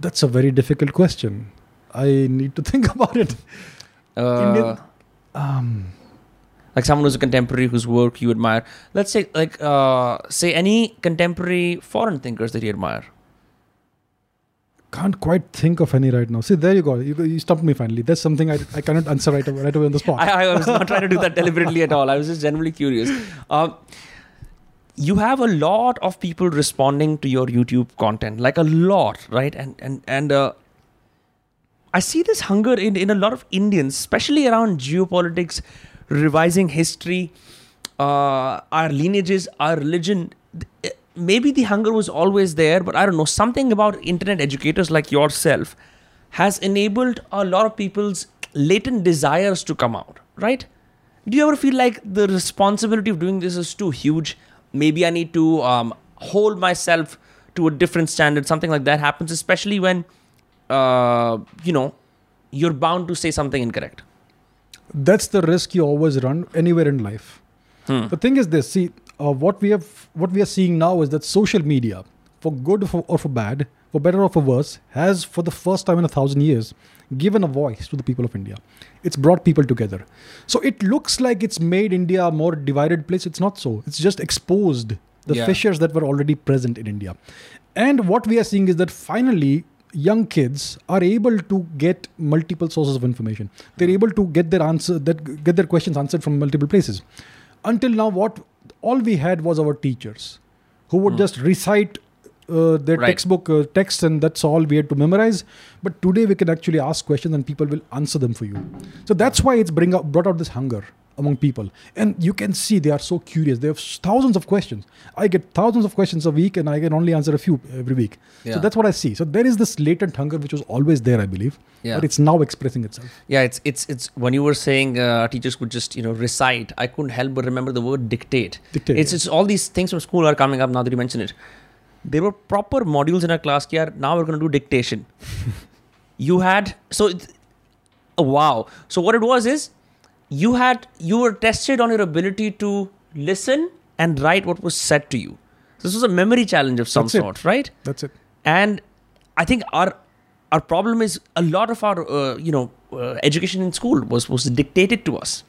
That's a very difficult question. I need to think about it. Uh, Indian- Um, like someone who's a contemporary whose work you admire. Let's say, like, uh, say any contemporary foreign thinkers that you admire. can't quite think of any right now. See, there you go. You, you stumped me finally. That's something I, I cannot answer right, away- right away on the spot. I, I was not trying to do that deliberately at all. I was just generally curious. Um, you have a lot of people responding to your YouTube content, like a lot, right? And and and uh, I see this hunger in in a lot of Indians, especially around geopolitics, revising history, uh, our lineages, our religion. Maybe the hunger was always there, but I don't know. Something about internet educators like yourself has enabled a lot of people's latent desires to come out, right? Do you ever feel like the responsibility of doing this is too huge? Maybe I need to um, hold myself to a different standard. Something like that happens, especially when, uh, you know, you're bound to say something incorrect. That's the risk you always run anywhere in life. Hmm. The thing is this: see, uh, what we have, what we are seeing now is that social media, for good or for, or for bad, for better or for worse, has for the first time in a thousand years given a voice to the people of India. It's brought people together. So it looks like it's made India a more divided place. It's not so. It's just exposed the Yeah. fissures that were already present in India. And what we are seeing is that finally young kids are able to get multiple sources of information. They're able to get their answer that get their questions answered from multiple places. Until now, what all we had was our teachers who would Hmm. just recite uh, their Right. textbook uh, text and that's all we had to memorize. But today we can actually ask questions and people will answer them for you. So that's why it's bring out, brought out this hunger among people and you can see they are so curious they have thousands of questions i get thousands of questions a week and i can only answer a few every week Yeah. so that's what i see so there is this latent hunger which was always there i believe Yeah. but it's now expressing itself Yeah, it's it's it's when you were saying uh, teachers could just you know recite. I couldn't help but remember the word dictate. Dictate, It's yeah. it's all these things from school are coming up now that you mention it. There were proper modules in our class. Yeah, now we're going to do dictation. you had so oh, wow. So what it was is you had you were tested on your ability to listen and write what was said to you. This was a memory challenge of some That's it. sort, right? that's it and i think our our problem is a lot of our uh, you know uh, education in school was was dictated to us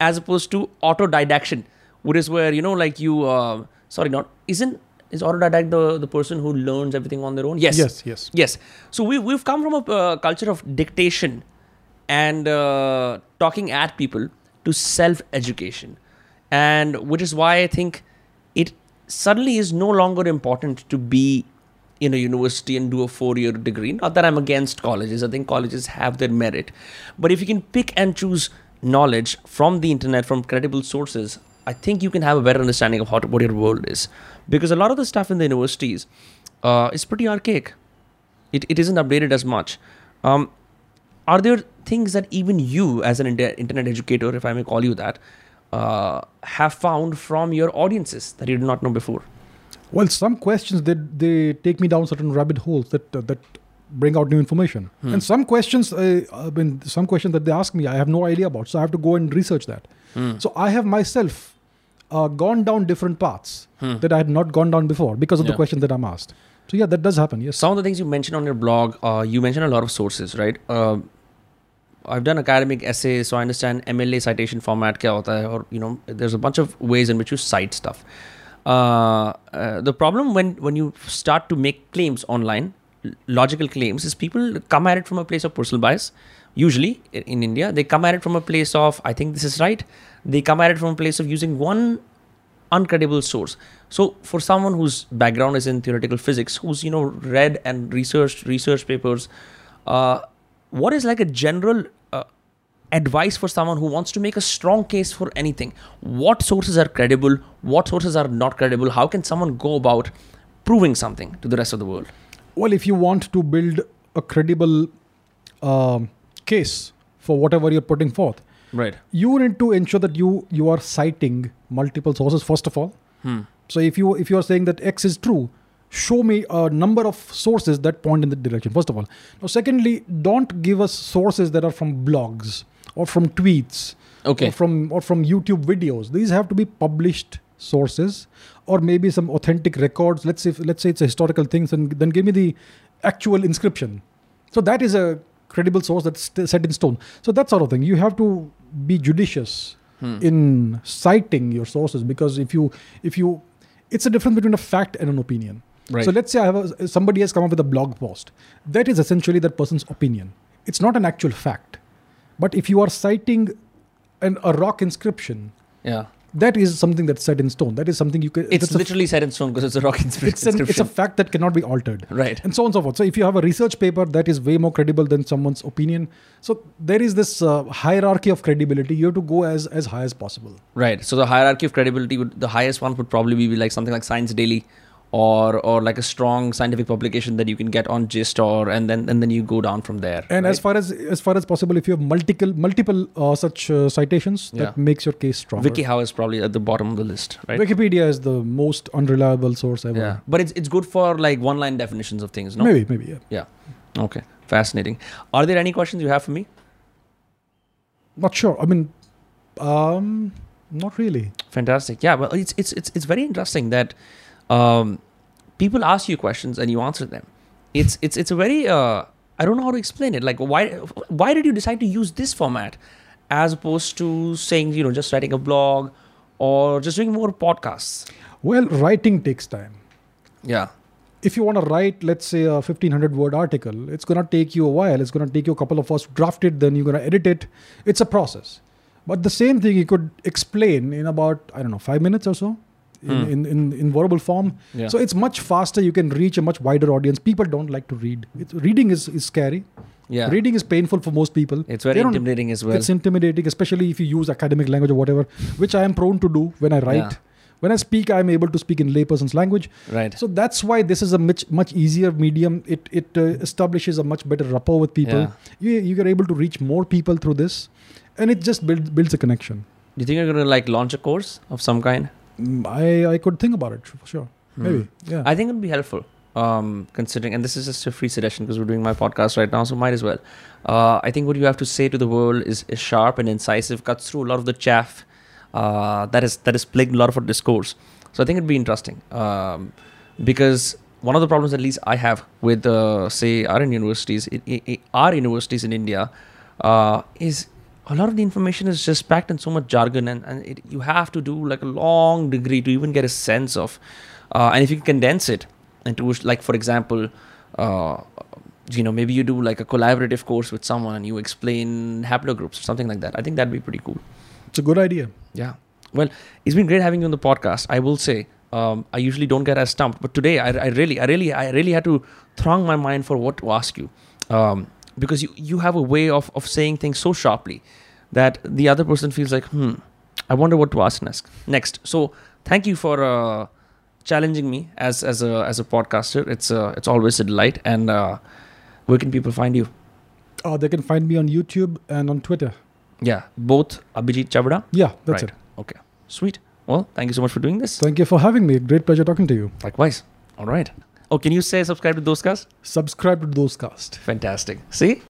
as opposed to autodidaction which is where you know like you uh, sorry not isn't is autodidact the the person who learns everything on their own? Yes. Yes yes. Yes. So we, we've come from a uh, culture of dictation and uh, talking at people to self education and which is why i think it suddenly is no longer important to be in a university and do a four year degree. Not that i'm against colleges. I think colleges have their merit. But if you can pick and choose knowledge from the internet from credible sources i think you can have a better understanding of how to, what your world is because a lot of the stuff in the universities uh, is pretty archaic it, it isn't updated as much. Um, are there things that even you, as an inter- internet educator, if I may call you that, uh, have found from your audiences that you did not know before? Well, some questions they they take me down certain rabbit holes that uh, that bring out new information, Hmm. and some questions uh, I mean some questions that they ask me I have no idea about, so I have to go and research that. Hmm. So I have myself uh, gone down different paths Hmm. that I had not gone down before because of the Yeah. question that I'm asked. So yeah, that does happen. Yes. Some of the things you mentioned on your blog, uh, you mentioned a lot of sources, right? Uh, I've done academic essays, so I understand MLA citation format kya hota hai, or you know, there's a bunch of ways in which you cite stuff. Uh, uh, the problem when when you start to make claims online, logical claims, is people come at it from a place of personal bias. Usually in India, they come at it from a place of I think this is right. They come at it from a place of using one uncredible source. So for someone whose background is in theoretical physics, who's you know read and researched research papers, uh, what is like a general uh, advice for someone who wants to make a strong case for anything? What sources are credible? What sources are not credible? How can someone go about proving something to the rest of the world? Well, if you want to build a credible um, case for whatever you're putting forth, Right. you need to ensure that you you are citing multiple sources first of all. Hmm. So if you if you are saying that X is true, show me a number of sources that point in that direction. First of all. Now, secondly, don't give us sources that are from blogs or from tweets Okay. or from or from YouTube videos. These have to be published sources or maybe some authentic records. Let's say let's say it's a historical things, and then give me the actual inscription. So that is a credible source that's set in stone. So that sort of thing. You have to be judicious Hmm. in citing your sources because if you if you it's a difference between a fact and an opinion. Right. So let's say I have a, somebody has come up with a blog post. That is essentially that person's opinion. It's not an actual fact. But if you are citing an, a rock inscription, yeah. That is something that's set in stone. That is something you can. It's that's a- literally set in stone because it's a rock inscri- it's, an, inscription. it's a fact that cannot be altered. right. And so on and so forth. So if you have a research paper that is way more credible than someone's opinion, so there is this uh, hierarchy of credibility. You have to go as as high as possible. Right. So the hierarchy of credibility would the highest one would probably be like something like Science Daily or or like a strong scientific publication that you can get on JSTOR or and then and then you go down from there. And right? as far as as far as possible, if you have multiple multiple uh, such uh, citations, that Yeah. makes your case stronger. WikiHow is probably at the bottom of the list, right? Wikipedia is the most unreliable source ever. yeah. But it's it's good for like one line definitions of things, no? Maybe, maybe, yeah. yeah. Okay. Fascinating. Are there any questions you have for me? Not sure. I mean, um, not really. Fantastic. Yeah, well, it's it's it's it's very interesting that um, people ask you questions and you answer them. It's it's it's a very uh, I don't know how to explain it. Like why why did you decide to use this format as opposed to saying you know just writing a blog or just doing more podcasts? Well, writing takes time. Yeah. If you want to write, let's say, a 1500 word article, it's going to take you a while. It's going to take you a couple of hours to draft it, then you're going to edit it. It's a process. But the same thing you could explain in about, I don't know, five minutes or so. In, Hmm. in, in, in verbal form. Yeah. So it's much faster. You can reach a much wider audience. People don't like to read. It's, reading is, is scary. yeah. Reading is painful for most people. It's very intimidating as well. It's intimidating, especially if you use academic language or whatever, which I am prone to do when I write. Yeah. When I speak, I'm able to speak in layperson's language. right. So that's why this is a much much easier medium. It it uh, establishes a much better rapport with people. Yeah. You you are able to reach more people through this, and it just builds builds a connection. Do you think you're gonna like launch a course of some kind? Mm, I I could think about it for sure. Hmm. Maybe yeah. I think it would be helpful, um, considering, and this is just a free suggestion because we're doing my podcast right now, so might as well. Uh, I think what you have to say to the world is, is sharp and incisive, cuts through a lot of the chaff uh, that is that is plagued a lot of our discourse. So I think it'd be interesting um, because one of the problems, at least I have with, uh, say, our universities, i i i- our universities in India, uh, is a lot of the information is just packed in so much jargon, and, and it, you have to do like a long degree to even get a sense of. Uh, and if you can condense it into, like, for example, uh, you know, maybe you do like a collaborative course with someone and you explain haplogroups or something like that. I think that'd be pretty cool. It's a good idea. Yeah. Well, it's been great having you on the podcast. I will say, um, I usually don't get as stumped, but today I, I really, I really, I really had to throng my mind for what to ask you, um, because you you have a way of of saying things so sharply that the other person feels like, hmm, I wonder what to ask next. Next. So thank you for uh, challenging me as as a as a podcaster. It's uh, it's always a delight. And uh, where can people find you? Oh, they can find me on YouTube and on Twitter. Yeah, both Abhijit Chavda. Yeah, that's Right. it. Okay, sweet. Well, thank you so much for doing this. Thank you for having me. Great pleasure talking to you. Likewise. All right. Oh, can you say subscribe to those guys? Subscribe to those cast. Fantastic. See,